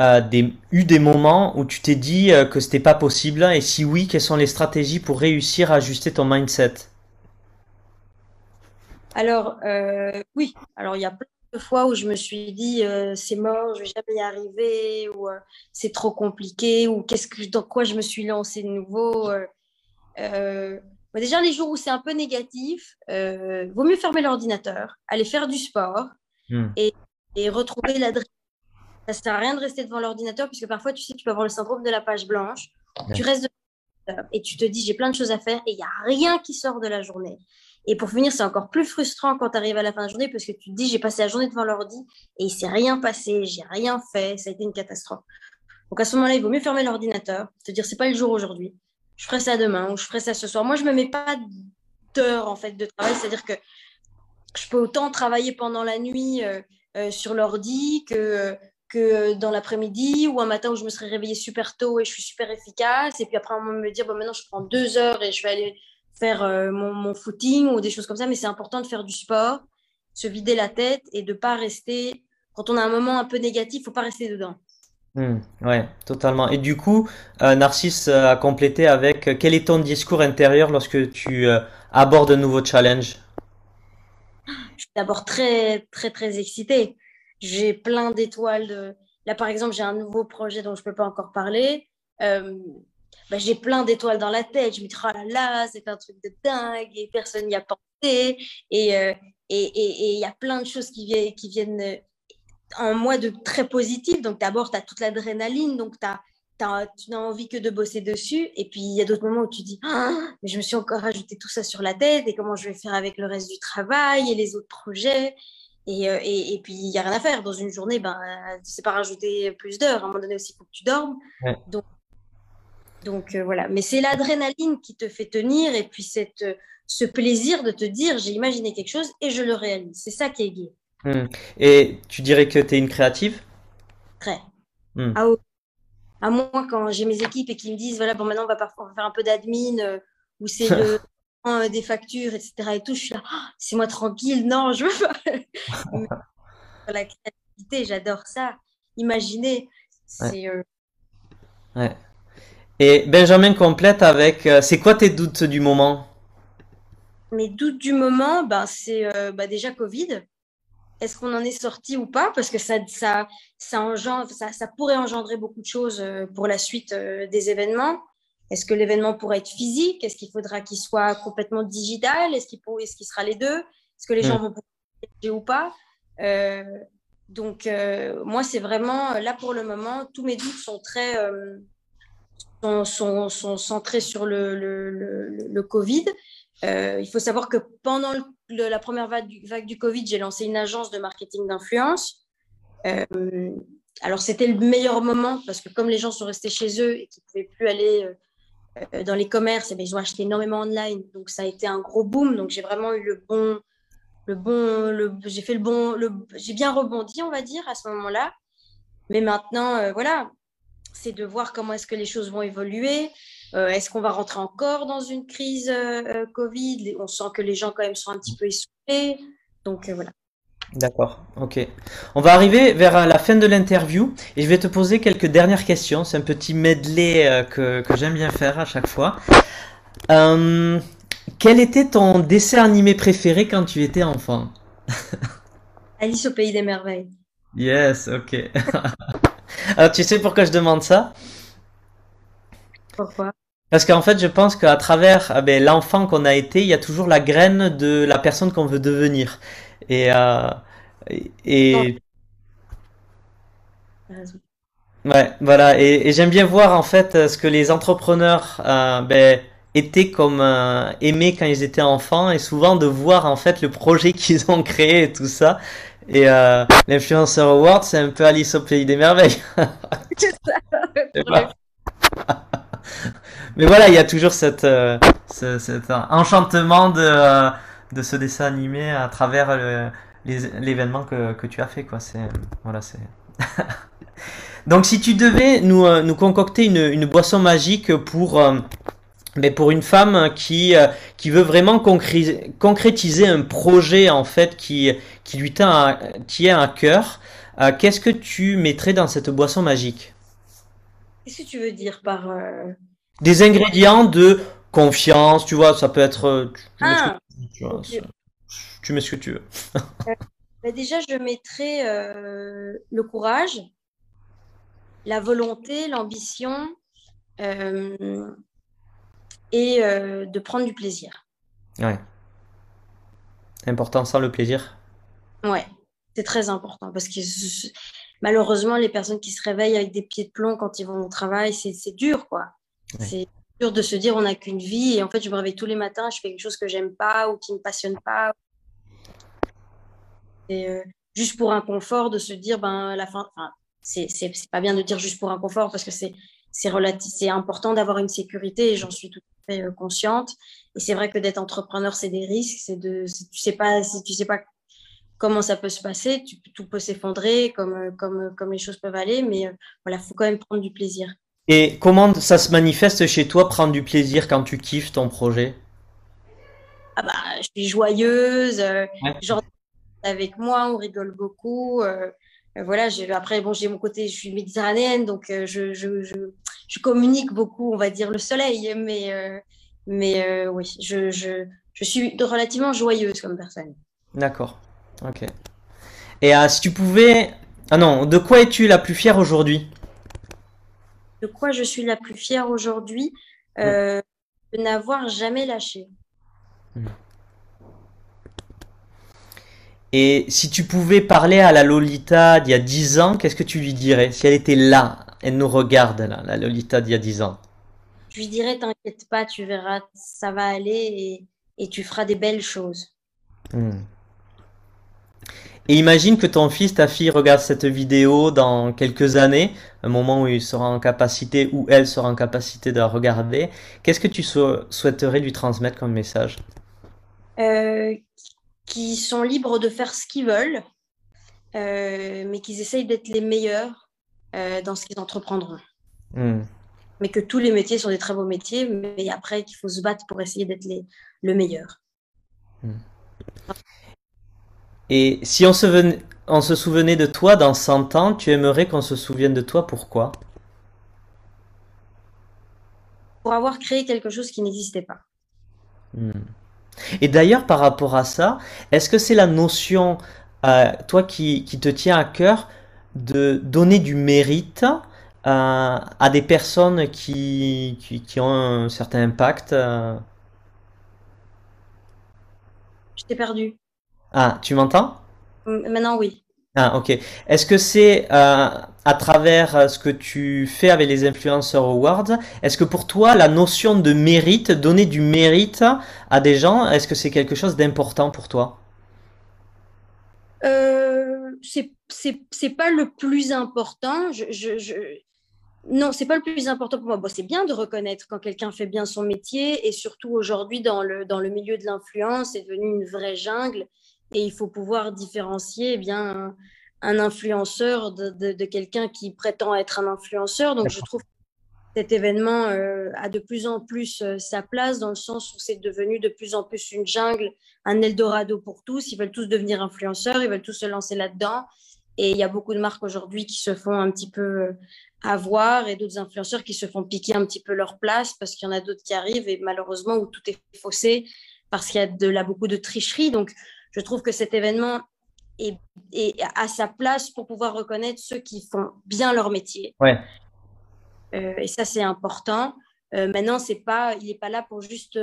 euh, des, eu des moments où tu t'es dit euh, que c'était pas possible? Et si oui, quelles sont les stratégies pour réussir à ajuster ton mindset? Alors, oui. Alors, il y a plein fois où je me suis dit euh, c'est mort, je vais jamais y arriver, ou euh, c'est trop compliqué, ou qu'est-ce que dans quoi je me suis lancé de nouveau. Euh, déjà les jours où c'est un peu négatif, vaut mieux fermer l'ordinateur, aller faire du sport hmm. et, et, retrouver l'adrénaline. Ça sert à rien de rester devant l'ordinateur puisque parfois tu sais tu peux avoir le syndrome de la page blanche. Tu restes et tu te dis j'ai plein de choses à faire et il n'y a rien qui sort de la journée. Et pour finir, c'est encore plus frustrant quand tu arrives à la fin de la journée parce que tu te dis j'ai passé la journée devant l'ordi et il s'est rien passé, j'ai rien fait, ça a été une catastrophe. Donc à ce moment-là, il vaut mieux fermer l'ordinateur, te dire c'est pas le jour aujourd'hui, je ferai ça demain ou je ferai ça ce soir. Moi, je me mets pas d'heures en fait de travail, c'est-à-dire que je peux autant travailler pendant la nuit euh, euh, sur l'ordi que que dans l'après-midi ou un matin où je me serais réveillée super tôt et je suis super efficace et puis après on me dire bon maintenant je prends deux heures et je vais aller faire euh, mon, footing ou des choses comme ça, mais c'est important de faire du sport, se vider la tête et de pas rester, quand on a un moment un peu négatif, faut pas rester dedans. Hmm, ouais, totalement. Et du coup, euh, Narcisse a complété avec euh, quel est ton discours intérieur lorsque tu abordes un nouveau challenge? Je suis d'abord très, très, très excitée. J'ai plein d'étoiles. Là, par exemple, j'ai un nouveau projet dont je ne peux pas encore parler. Bah, j'ai plein d'étoiles dans la tête. Je me dis, oh là là, c'est un truc de dingue et personne n'y a pensé. Et il euh, et, et, y a plein de choses qui, viennent, qui viennent euh, en moi de très positif. Donc d'abord, tu as toute l'adrénaline, donc as, tu n'as envie que de bosser dessus. Et puis il y a d'autres moments où tu dis, ah, mais je me suis encore rajouté tout ça sur la tête et comment je vais faire avec le reste du travail et les autres projets? Et, euh, et, et, puis, il n'y a rien à faire. Dans une journée, ben, sais pas rajouter plus d'heures. À un moment donné aussi, il faut que tu dormes. Donc, donc euh, voilà, mais c'est l'adrénaline qui te fait tenir et puis cette, euh, ce plaisir de te dire j'ai imaginé quelque chose et je le réalise. C'est ça qui est gai. Hmm. Et tu dirais que tu es une créative? Très. Hmm. Ah à moins quand j'ai mes équipes et qu'ils me disent voilà, bon, maintenant on va, faire un peu d'admin euh, ou c'est le. des factures, etc. Et tout, je suis là, ah, c'est moi tranquille, non, je veux pas. la créativité, j'adore ça. Imaginer, c'est. ouais. Et Benjamin complète avec euh, c'est quoi tes doutes du moment? Mes doutes du moment, ben, c'est euh, bah, déjà Covid. Est-ce qu'on en est sorti ou pas? Parce que ça, ça, ça, engendre, ça, ça, pourrait engendrer beaucoup de choses euh, pour la suite des événements. Est-ce que l'événement pourrait être physique? Est-ce qu'il faudra qu'il soit complètement digital? Est-ce qu'il est qu'il sera les deux? Est-ce que les gens hmm. vont pouvoir ou pas? Donc, moi, c'est vraiment, là pour le moment, tous mes doutes sont très sont, sont, centrés sur le, Covid. Euh, il faut savoir que pendant la première vague du, Covid, j'ai lancé une agence de marketing d'influence. Euh, alors, c'était le meilleur moment parce que comme les gens sont restés chez eux et qu'ils ne pouvaient plus aller euh, dans les commerces, eh ils ont acheté énormément online. Donc, ça a été un gros boom. Donc, j'ai vraiment eu le bon, le bon, j'ai fait le bon, j'ai bien rebondi, on va dire, à ce moment-là. Mais maintenant, voilà, c'est de voir comment est-ce que les choses vont évoluer. Euh, est-ce qu'on va rentrer encore dans une crise euh, Covid? On sent que les gens quand même sont un petit peu essoufflés. Donc voilà. D'accord, ok. On va arriver vers la fin de l'interview et je vais te poser quelques dernières questions. C'est un petit medley que, que j'aime bien faire à chaque fois. quel était ton dessin animé préféré quand tu étais enfant? Alice au pays des merveilles. Yes, ok. Alors, tu sais pourquoi je demande ça Pourquoi Parce qu'en fait, je pense qu'à travers ah ben, l'enfant qu'on a été, il y a toujours la graine de la personne qu'on veut devenir. Et, euh, et... Ouais, voilà. Et, j'aime bien voir en fait ce que les entrepreneurs euh, ben, étaient comme euh, aimés quand ils étaient enfants et souvent de voir en fait le projet qu'ils ont créé et tout ça. Et euh, l'Influencer Award, c'est un peu Alice au Pays des Merveilles. Mais voilà, il y a toujours cette, euh, ce, cet enchantement de, euh, de ce dessin animé à travers l'événement que, que tu as fait. Quoi. C'est, voilà, c'est... Donc si tu devais nous, euh, nous concocter une, une boisson magique pour mais pour une femme qui, euh, qui veut vraiment concrétiser un projet en fait qui, qui lui tient à, qui est à cœur, euh, qu'est-ce que tu mettrais dans cette boisson magique? Qu'est-ce que tu veux dire par euh, des ingrédients de confiance, tu vois, ça peut être tu, mets, ce que, tu veux. Bah, déjà, je mettrais le courage, la volonté, l'ambition et euh, de prendre du plaisir. Ouais. Important sans le plaisir? Ouais, c'est très important parce que malheureusement, les personnes qui se réveillent avec des pieds de plomb quand ils vont au travail, c'est dur, quoi. C'est dur de se dire on n'a qu'une vie et en fait, je me réveille tous les matins, je fais quelque chose que j'aime pas ou qui me passionne pas. Et euh, juste pour un confort, de se dire ben la fin, c'est pas bien de dire juste pour un confort parce que c'est c'est important d'avoir une sécurité et j'en suis tout fait euh, consciente. Et c'est vrai que d'être entrepreneur, c'est des risques. C'est de, tu sais pas, si tu sais pas comment ça peut se passer, tu, tout peut s'effondrer, comme, euh, comme, euh, comme les choses peuvent aller. Mais voilà, faut quand même prendre du plaisir. Et comment ça se manifeste chez toi, prendre du plaisir quand tu kiffes ton projet? Ah bah, je suis joyeuse, genre avec moi, on rigole beaucoup. Euh, voilà, après, bon, j'ai mon côté, je suis méditerranéenne, donc euh, je, je, je, communique beaucoup, on va dire, le soleil, mais, euh, mais oui, je, je, je, suis relativement joyeuse comme personne. D'accord, ok. Et si tu pouvais... Ah non, de quoi es-tu la plus fière aujourd'hui? De quoi je suis la plus fière aujourd'hui? De n'avoir jamais lâché. Hmm. Et si tu pouvais parler à la Lolita d'il y a 10 ans, qu'est-ce que tu lui dirais Si elle était là, elle nous regarde là, la Lolita d'il y a 10 ans? Je lui dirais, t'inquiète pas, tu verras, ça va aller et, tu feras des belles choses. Hmm. Et imagine que ton fils, ta fille regarde cette vidéo dans quelques années, un moment où il sera en capacité, ou elle sera en capacité de la regarder. Qu'est-ce que tu souhaiterais lui transmettre comme message? Euh, qui sont libres de faire ce qu'ils veulent, euh, mais qu'ils essayent d'être les meilleurs euh, dans ce qu'ils entreprendront. Hmm. Mais que tous les métiers sont des très beaux métiers, mais après qu'il faut se battre pour essayer d'être le meilleur. Hmm. Et si on se, on se souvenait de toi dans 100 ans, tu aimerais qu'on se souvienne de toi, pourquoi? Pour avoir créé quelque chose qui n'existait pas. Hmm. Et d'ailleurs, par rapport à ça, est-ce que c'est la notion, euh, toi qui, qui, te tient à cœur, de donner du mérite euh, à des personnes qui, qui, qui, ont un certain impact euh? Je t'ai perdu. Ah, tu m'entends? Maintenant, oui. Ah, ok. Est-ce que c'est euh, à travers euh, ce que tu fais avec les Influencers Awards, est-ce que pour toi, la notion de mérite, donner du mérite à des gens, est-ce que c'est quelque chose d'important pour toi? Euh, C'est pas le plus important. Non, c'est pas le plus important pour moi. Bon, c'est bien de reconnaître quand quelqu'un fait bien son métier et surtout aujourd'hui dans le, dans le milieu de l'influence, c'est devenu une vraie jungle et il faut pouvoir différencier eh bien un, influenceur de, quelqu'un qui prétend être un influenceur. Donc je trouve que cet événement euh, a de plus en plus euh, sa place dans le sens où c'est devenu de plus en plus une jungle, un Eldorado pour tous. Ils veulent tous devenir influenceurs, ils veulent tous se lancer là-dedans. Et il y a beaucoup de marques aujourd'hui qui se font un petit peu euh, avoir et d'autres influenceurs qui se font piquer un petit peu leur place parce qu'il y en a d'autres qui arrivent et malheureusement où tout est faussé parce qu'il y a de là beaucoup de tricherie. Donc, je trouve que cet événement est, à sa place pour pouvoir reconnaître ceux qui font bien leur métier. Ouais. Euh, et ça, c'est important. Euh, maintenant, c'est pas, il n'est pas là pour juste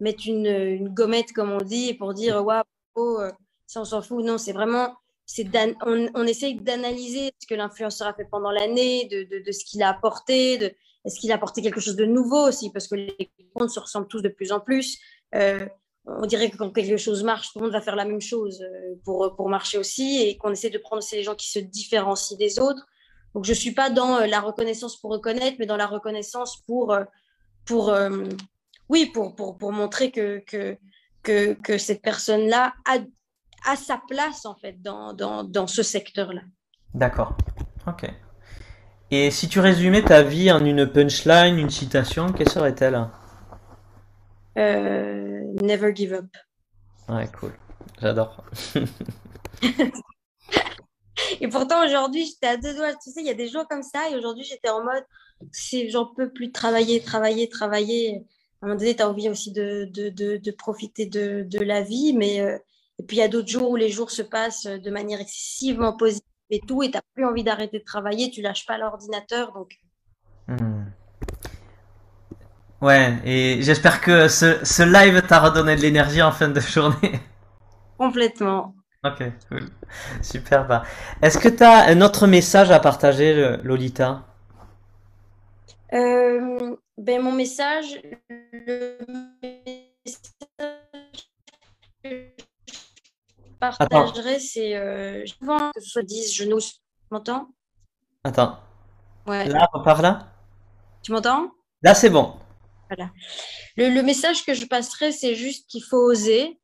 mettre une, une, gommette, comme on dit, et pour dire, waouh, wow, ça, on s'en fout. Non, c'est vraiment c'est on, on, essaye d'analyser ce que l'influenceur a fait pendant l'année, de, de, de, ce qu'il a apporté, de, est-ce qu'il a apporté quelque chose de nouveau aussi, parce que les comptes se ressemblent tous de plus en plus. Euh, on dirait que quand quelque chose marche, tout le monde va faire la même chose euh, pour, pour marcher aussi, et qu'on essaie de prendre aussi les gens qui se différencient des autres. Donc je ne suis pas dans euh, la reconnaissance pour reconnaître, mais dans la reconnaissance pour, pour, oui, pour, pour, pour montrer que, que, que, que cette personne-là a, à sa place en fait dans, dans, dans ce secteur-là. D'accord. Ok. Et si tu résumais ta vie en une punchline, une citation, quelle serait-elle? Euh, Never give up. Ouais, cool. J'adore. et pourtant, aujourd'hui, j'étais à deux doigts. Tu sais, il y a des jours comme ça. Et aujourd'hui, j'étais en mode, j'en peux plus travailler, travailler, travailler. À un moment donné, tu as envie aussi de, de, de, de profiter de, de, la vie. Mais euh, et puis il y a d'autres jours où les jours se passent de manière excessivement positive et tout, et tu n'as plus envie d'arrêter de travailler, tu lâches pas l'ordinateur. Donc... Ouais, et j'espère que ce, ce live t'a redonné de l'énergie en fin de journée. Complètement. Ok, cool. Super. Bah. Est-ce que tu as un autre message à partager, Lolita? Euh, ben, Mon message, le message partagerais, c'est euh, souvent que ce soit 10 genoux. Tu m'entends? Attends. Ouais. Là, par là? Tu m'entends? Là, c'est bon. Le, message que je passerai, c'est juste qu'il faut oser.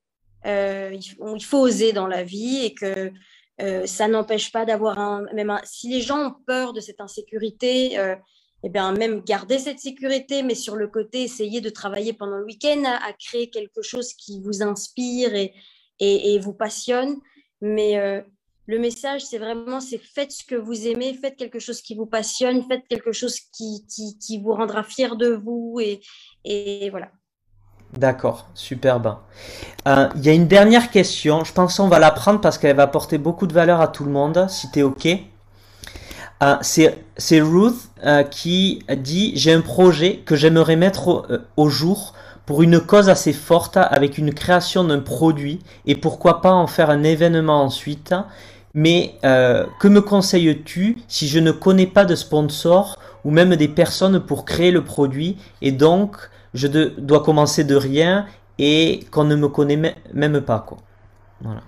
Euh, il, faut oser dans la vie et que euh, ça n'empêche pas d'avoir un. Même si les gens ont peur de cette insécurité, euh, eh bien, même garder cette sécurité, mais sur le côté, essayer de travailler pendant le week-end à, à créer quelque chose qui vous inspire et, et, vous passionne. Mais euh, le message, c'est vraiment, c'est faites ce que vous aimez, faites quelque chose qui vous passionne, faites quelque chose qui, qui, vous rendra fier de vous. Et, voilà. D'accord, superbe. Euh, il y a une dernière question, je pense qu'on va la prendre parce qu'elle va apporter beaucoup de valeur à tout le monde, si tu es OK. Euh, c'est Ruth qui dit J'ai un projet que j'aimerais mettre au jour pour une cause assez forte avec une création d'un produit et pourquoi pas en faire un événement ensuite. Mais euh, que me conseilles-tu si je ne connais pas de sponsor ou même des personnes pour créer le produit et donc je dois commencer de rien et qu'on ne me connaît même pas quoi. Voilà.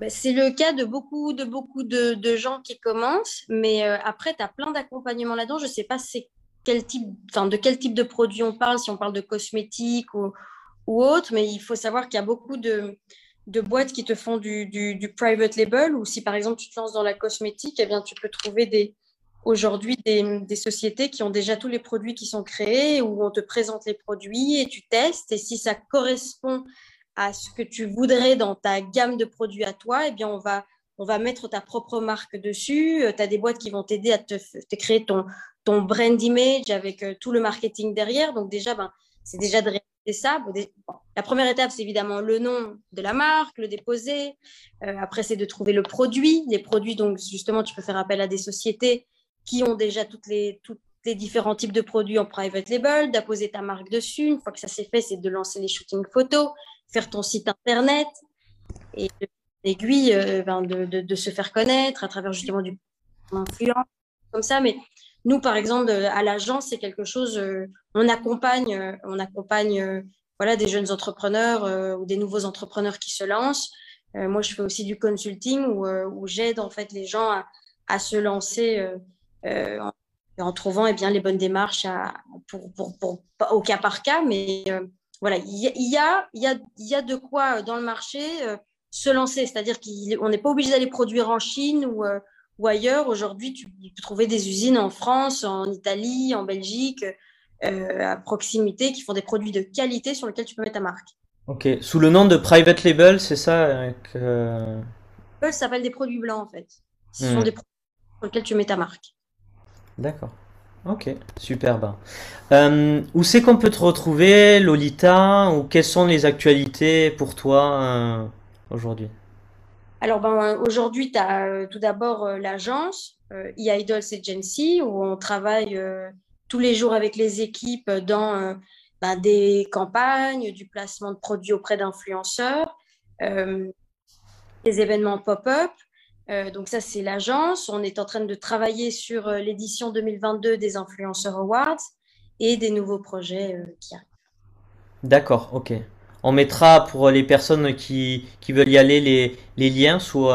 Bah, c'est le cas de beaucoup de, beaucoup de, gens qui commencent, mais euh, après, tu as plein d'accompagnements là-dedans. Je sais pas c'est quel type, enfin, de quel type de produit on parle, si on parle de cosmétiques ou, ou autre, mais il faut savoir qu'il y a beaucoup de, de boîtes qui te font du, du, private label, ou si par exemple tu te lances dans la cosmétique, eh bien, tu peux trouver des, aujourd'hui des, des, sociétés qui ont déjà tous les produits qui sont créés, où on te présente les produits et tu testes, et si ça correspond à ce que tu voudrais dans ta gamme de produits à toi, eh bien, on va on va mettre ta propre marque dessus. Euh, tu as des boîtes qui vont t'aider à te, te, créer ton, ton brand image avec euh, tout le marketing derrière. Donc déjà, ben, c'est déjà de réaliser ça. la première étape, c'est évidemment le nom de la marque, le déposer. Euh, après, c'est de trouver le produit. Les produits, donc justement, tu peux faire appel à des sociétés qui ont déjà toutes les, toutes les différents types de produits en private label, d'apposer ta marque dessus. Une fois que ça s'est fait, c'est de lancer les shootings photos, faire ton site internet et l'aiguille euh, ben, de, de, de, se faire connaître à travers justement du influence comme ça. Mais nous, par exemple, euh, à l'agence, c'est quelque chose, euh, on accompagne, euh, on accompagne voilà, des jeunes entrepreneurs ou des nouveaux entrepreneurs qui se lancent. moi, je fais aussi du consulting où, où j'aide en fait les gens à, à se lancer en, en, trouvant eh bien, les bonnes démarches à, pour, pour, pour, au cas par cas. Mais voilà, il y, a, y, a, y a de quoi dans le marché se lancer. C'est-à-dire qu'on n'est pas obligé d'aller produire en Chine ou, ou ailleurs. Aujourd'hui, tu peux trouver des usines en France, en Italie, en Belgique, à proximité, qui font des produits de qualité sur lesquels tu peux mettre ta marque. Ok, sous le nom de private label, c'est ça que... Ça s'appelle des produits blancs en fait. Ce sont hmm. des produits sur lesquels tu mets ta marque. D'accord. Ok, superbe. Euh, où c'est qu'on peut te retrouver, Lolita, ou quelles sont les actualités pour toi euh, aujourd'hui? Alors ben, aujourd'hui, tu as euh, tout d'abord l'agence e-Idols Agency, où on travaille tous les jours avec les équipes dans ben, des campagnes, du placement de produits auprès d'influenceurs, des événements pop-up. Euh, donc ça, c'est l'agence. On est en train de travailler sur euh, l'édition 2022 des Influenceurs Awards et des nouveaux projets euh, qui arrivent. D'accord, ok. On mettra pour les personnes qui, qui veulent y aller les, les liens sous,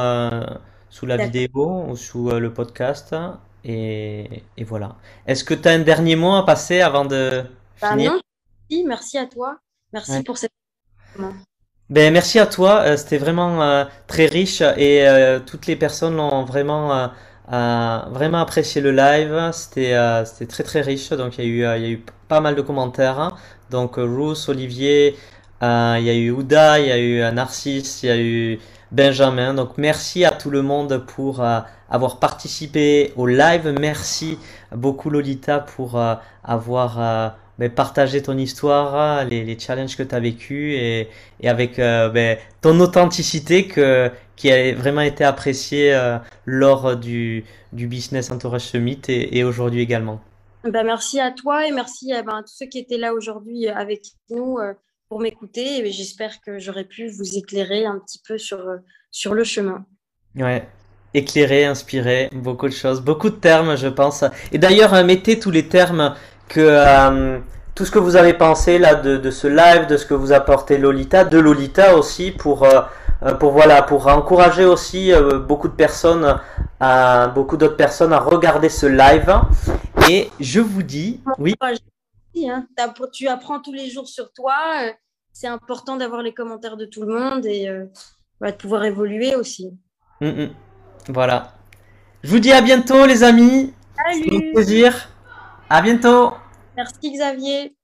sous la vidéo ou sous le podcast. Et, et voilà. Est-ce que tu as un dernier mot à passer avant de bah finir? non, merci à toi. Merci pour cette. Ben, merci à toi, euh, c'était vraiment euh, très riche et euh, toutes les personnes ont vraiment, vraiment apprécié le live. C'était c'était très très riche, donc il y, a eu, il y a eu pas mal de commentaires. Donc Ruth, Olivier, il y a eu Ouda, il y a eu Narcisse, il y a eu Benjamin. Donc merci à tout le monde pour avoir participé au live. Merci beaucoup Lolita pour avoir ben, partager ton histoire, les, challenges que tu as vécu et, avec euh, ben, ton authenticité que, qui a vraiment été appréciée euh, lors du, du Business Entourage Summit et, aujourd'hui également. Ben, merci à toi et merci à, ben, tous ceux qui étaient là aujourd'hui avec nous euh, pour m'écouter et j'espère que j'aurais pu vous éclairer un petit peu sur, sur le chemin. Ouais, éclairer, inspirer, beaucoup de choses, beaucoup de termes, je pense. Et d'ailleurs, mettez tous les termes que euh, tout ce que vous avez pensé là de, de, ce live, de ce que vous apportez Lolita, de Lolita aussi pour euh, euh, pour voilà pour encourager aussi beaucoup de personnes, à, beaucoup d'autres personnes à regarder ce live. Et je vous dis, oui. Hein, tu apprends tous les jours sur toi. C'est important d'avoir les commentaires de tout le monde et de pouvoir évoluer aussi. Mm, mm. Voilà. Je vous dis à bientôt les amis. Salut. plaisir. À bientôt. Merci Xavier.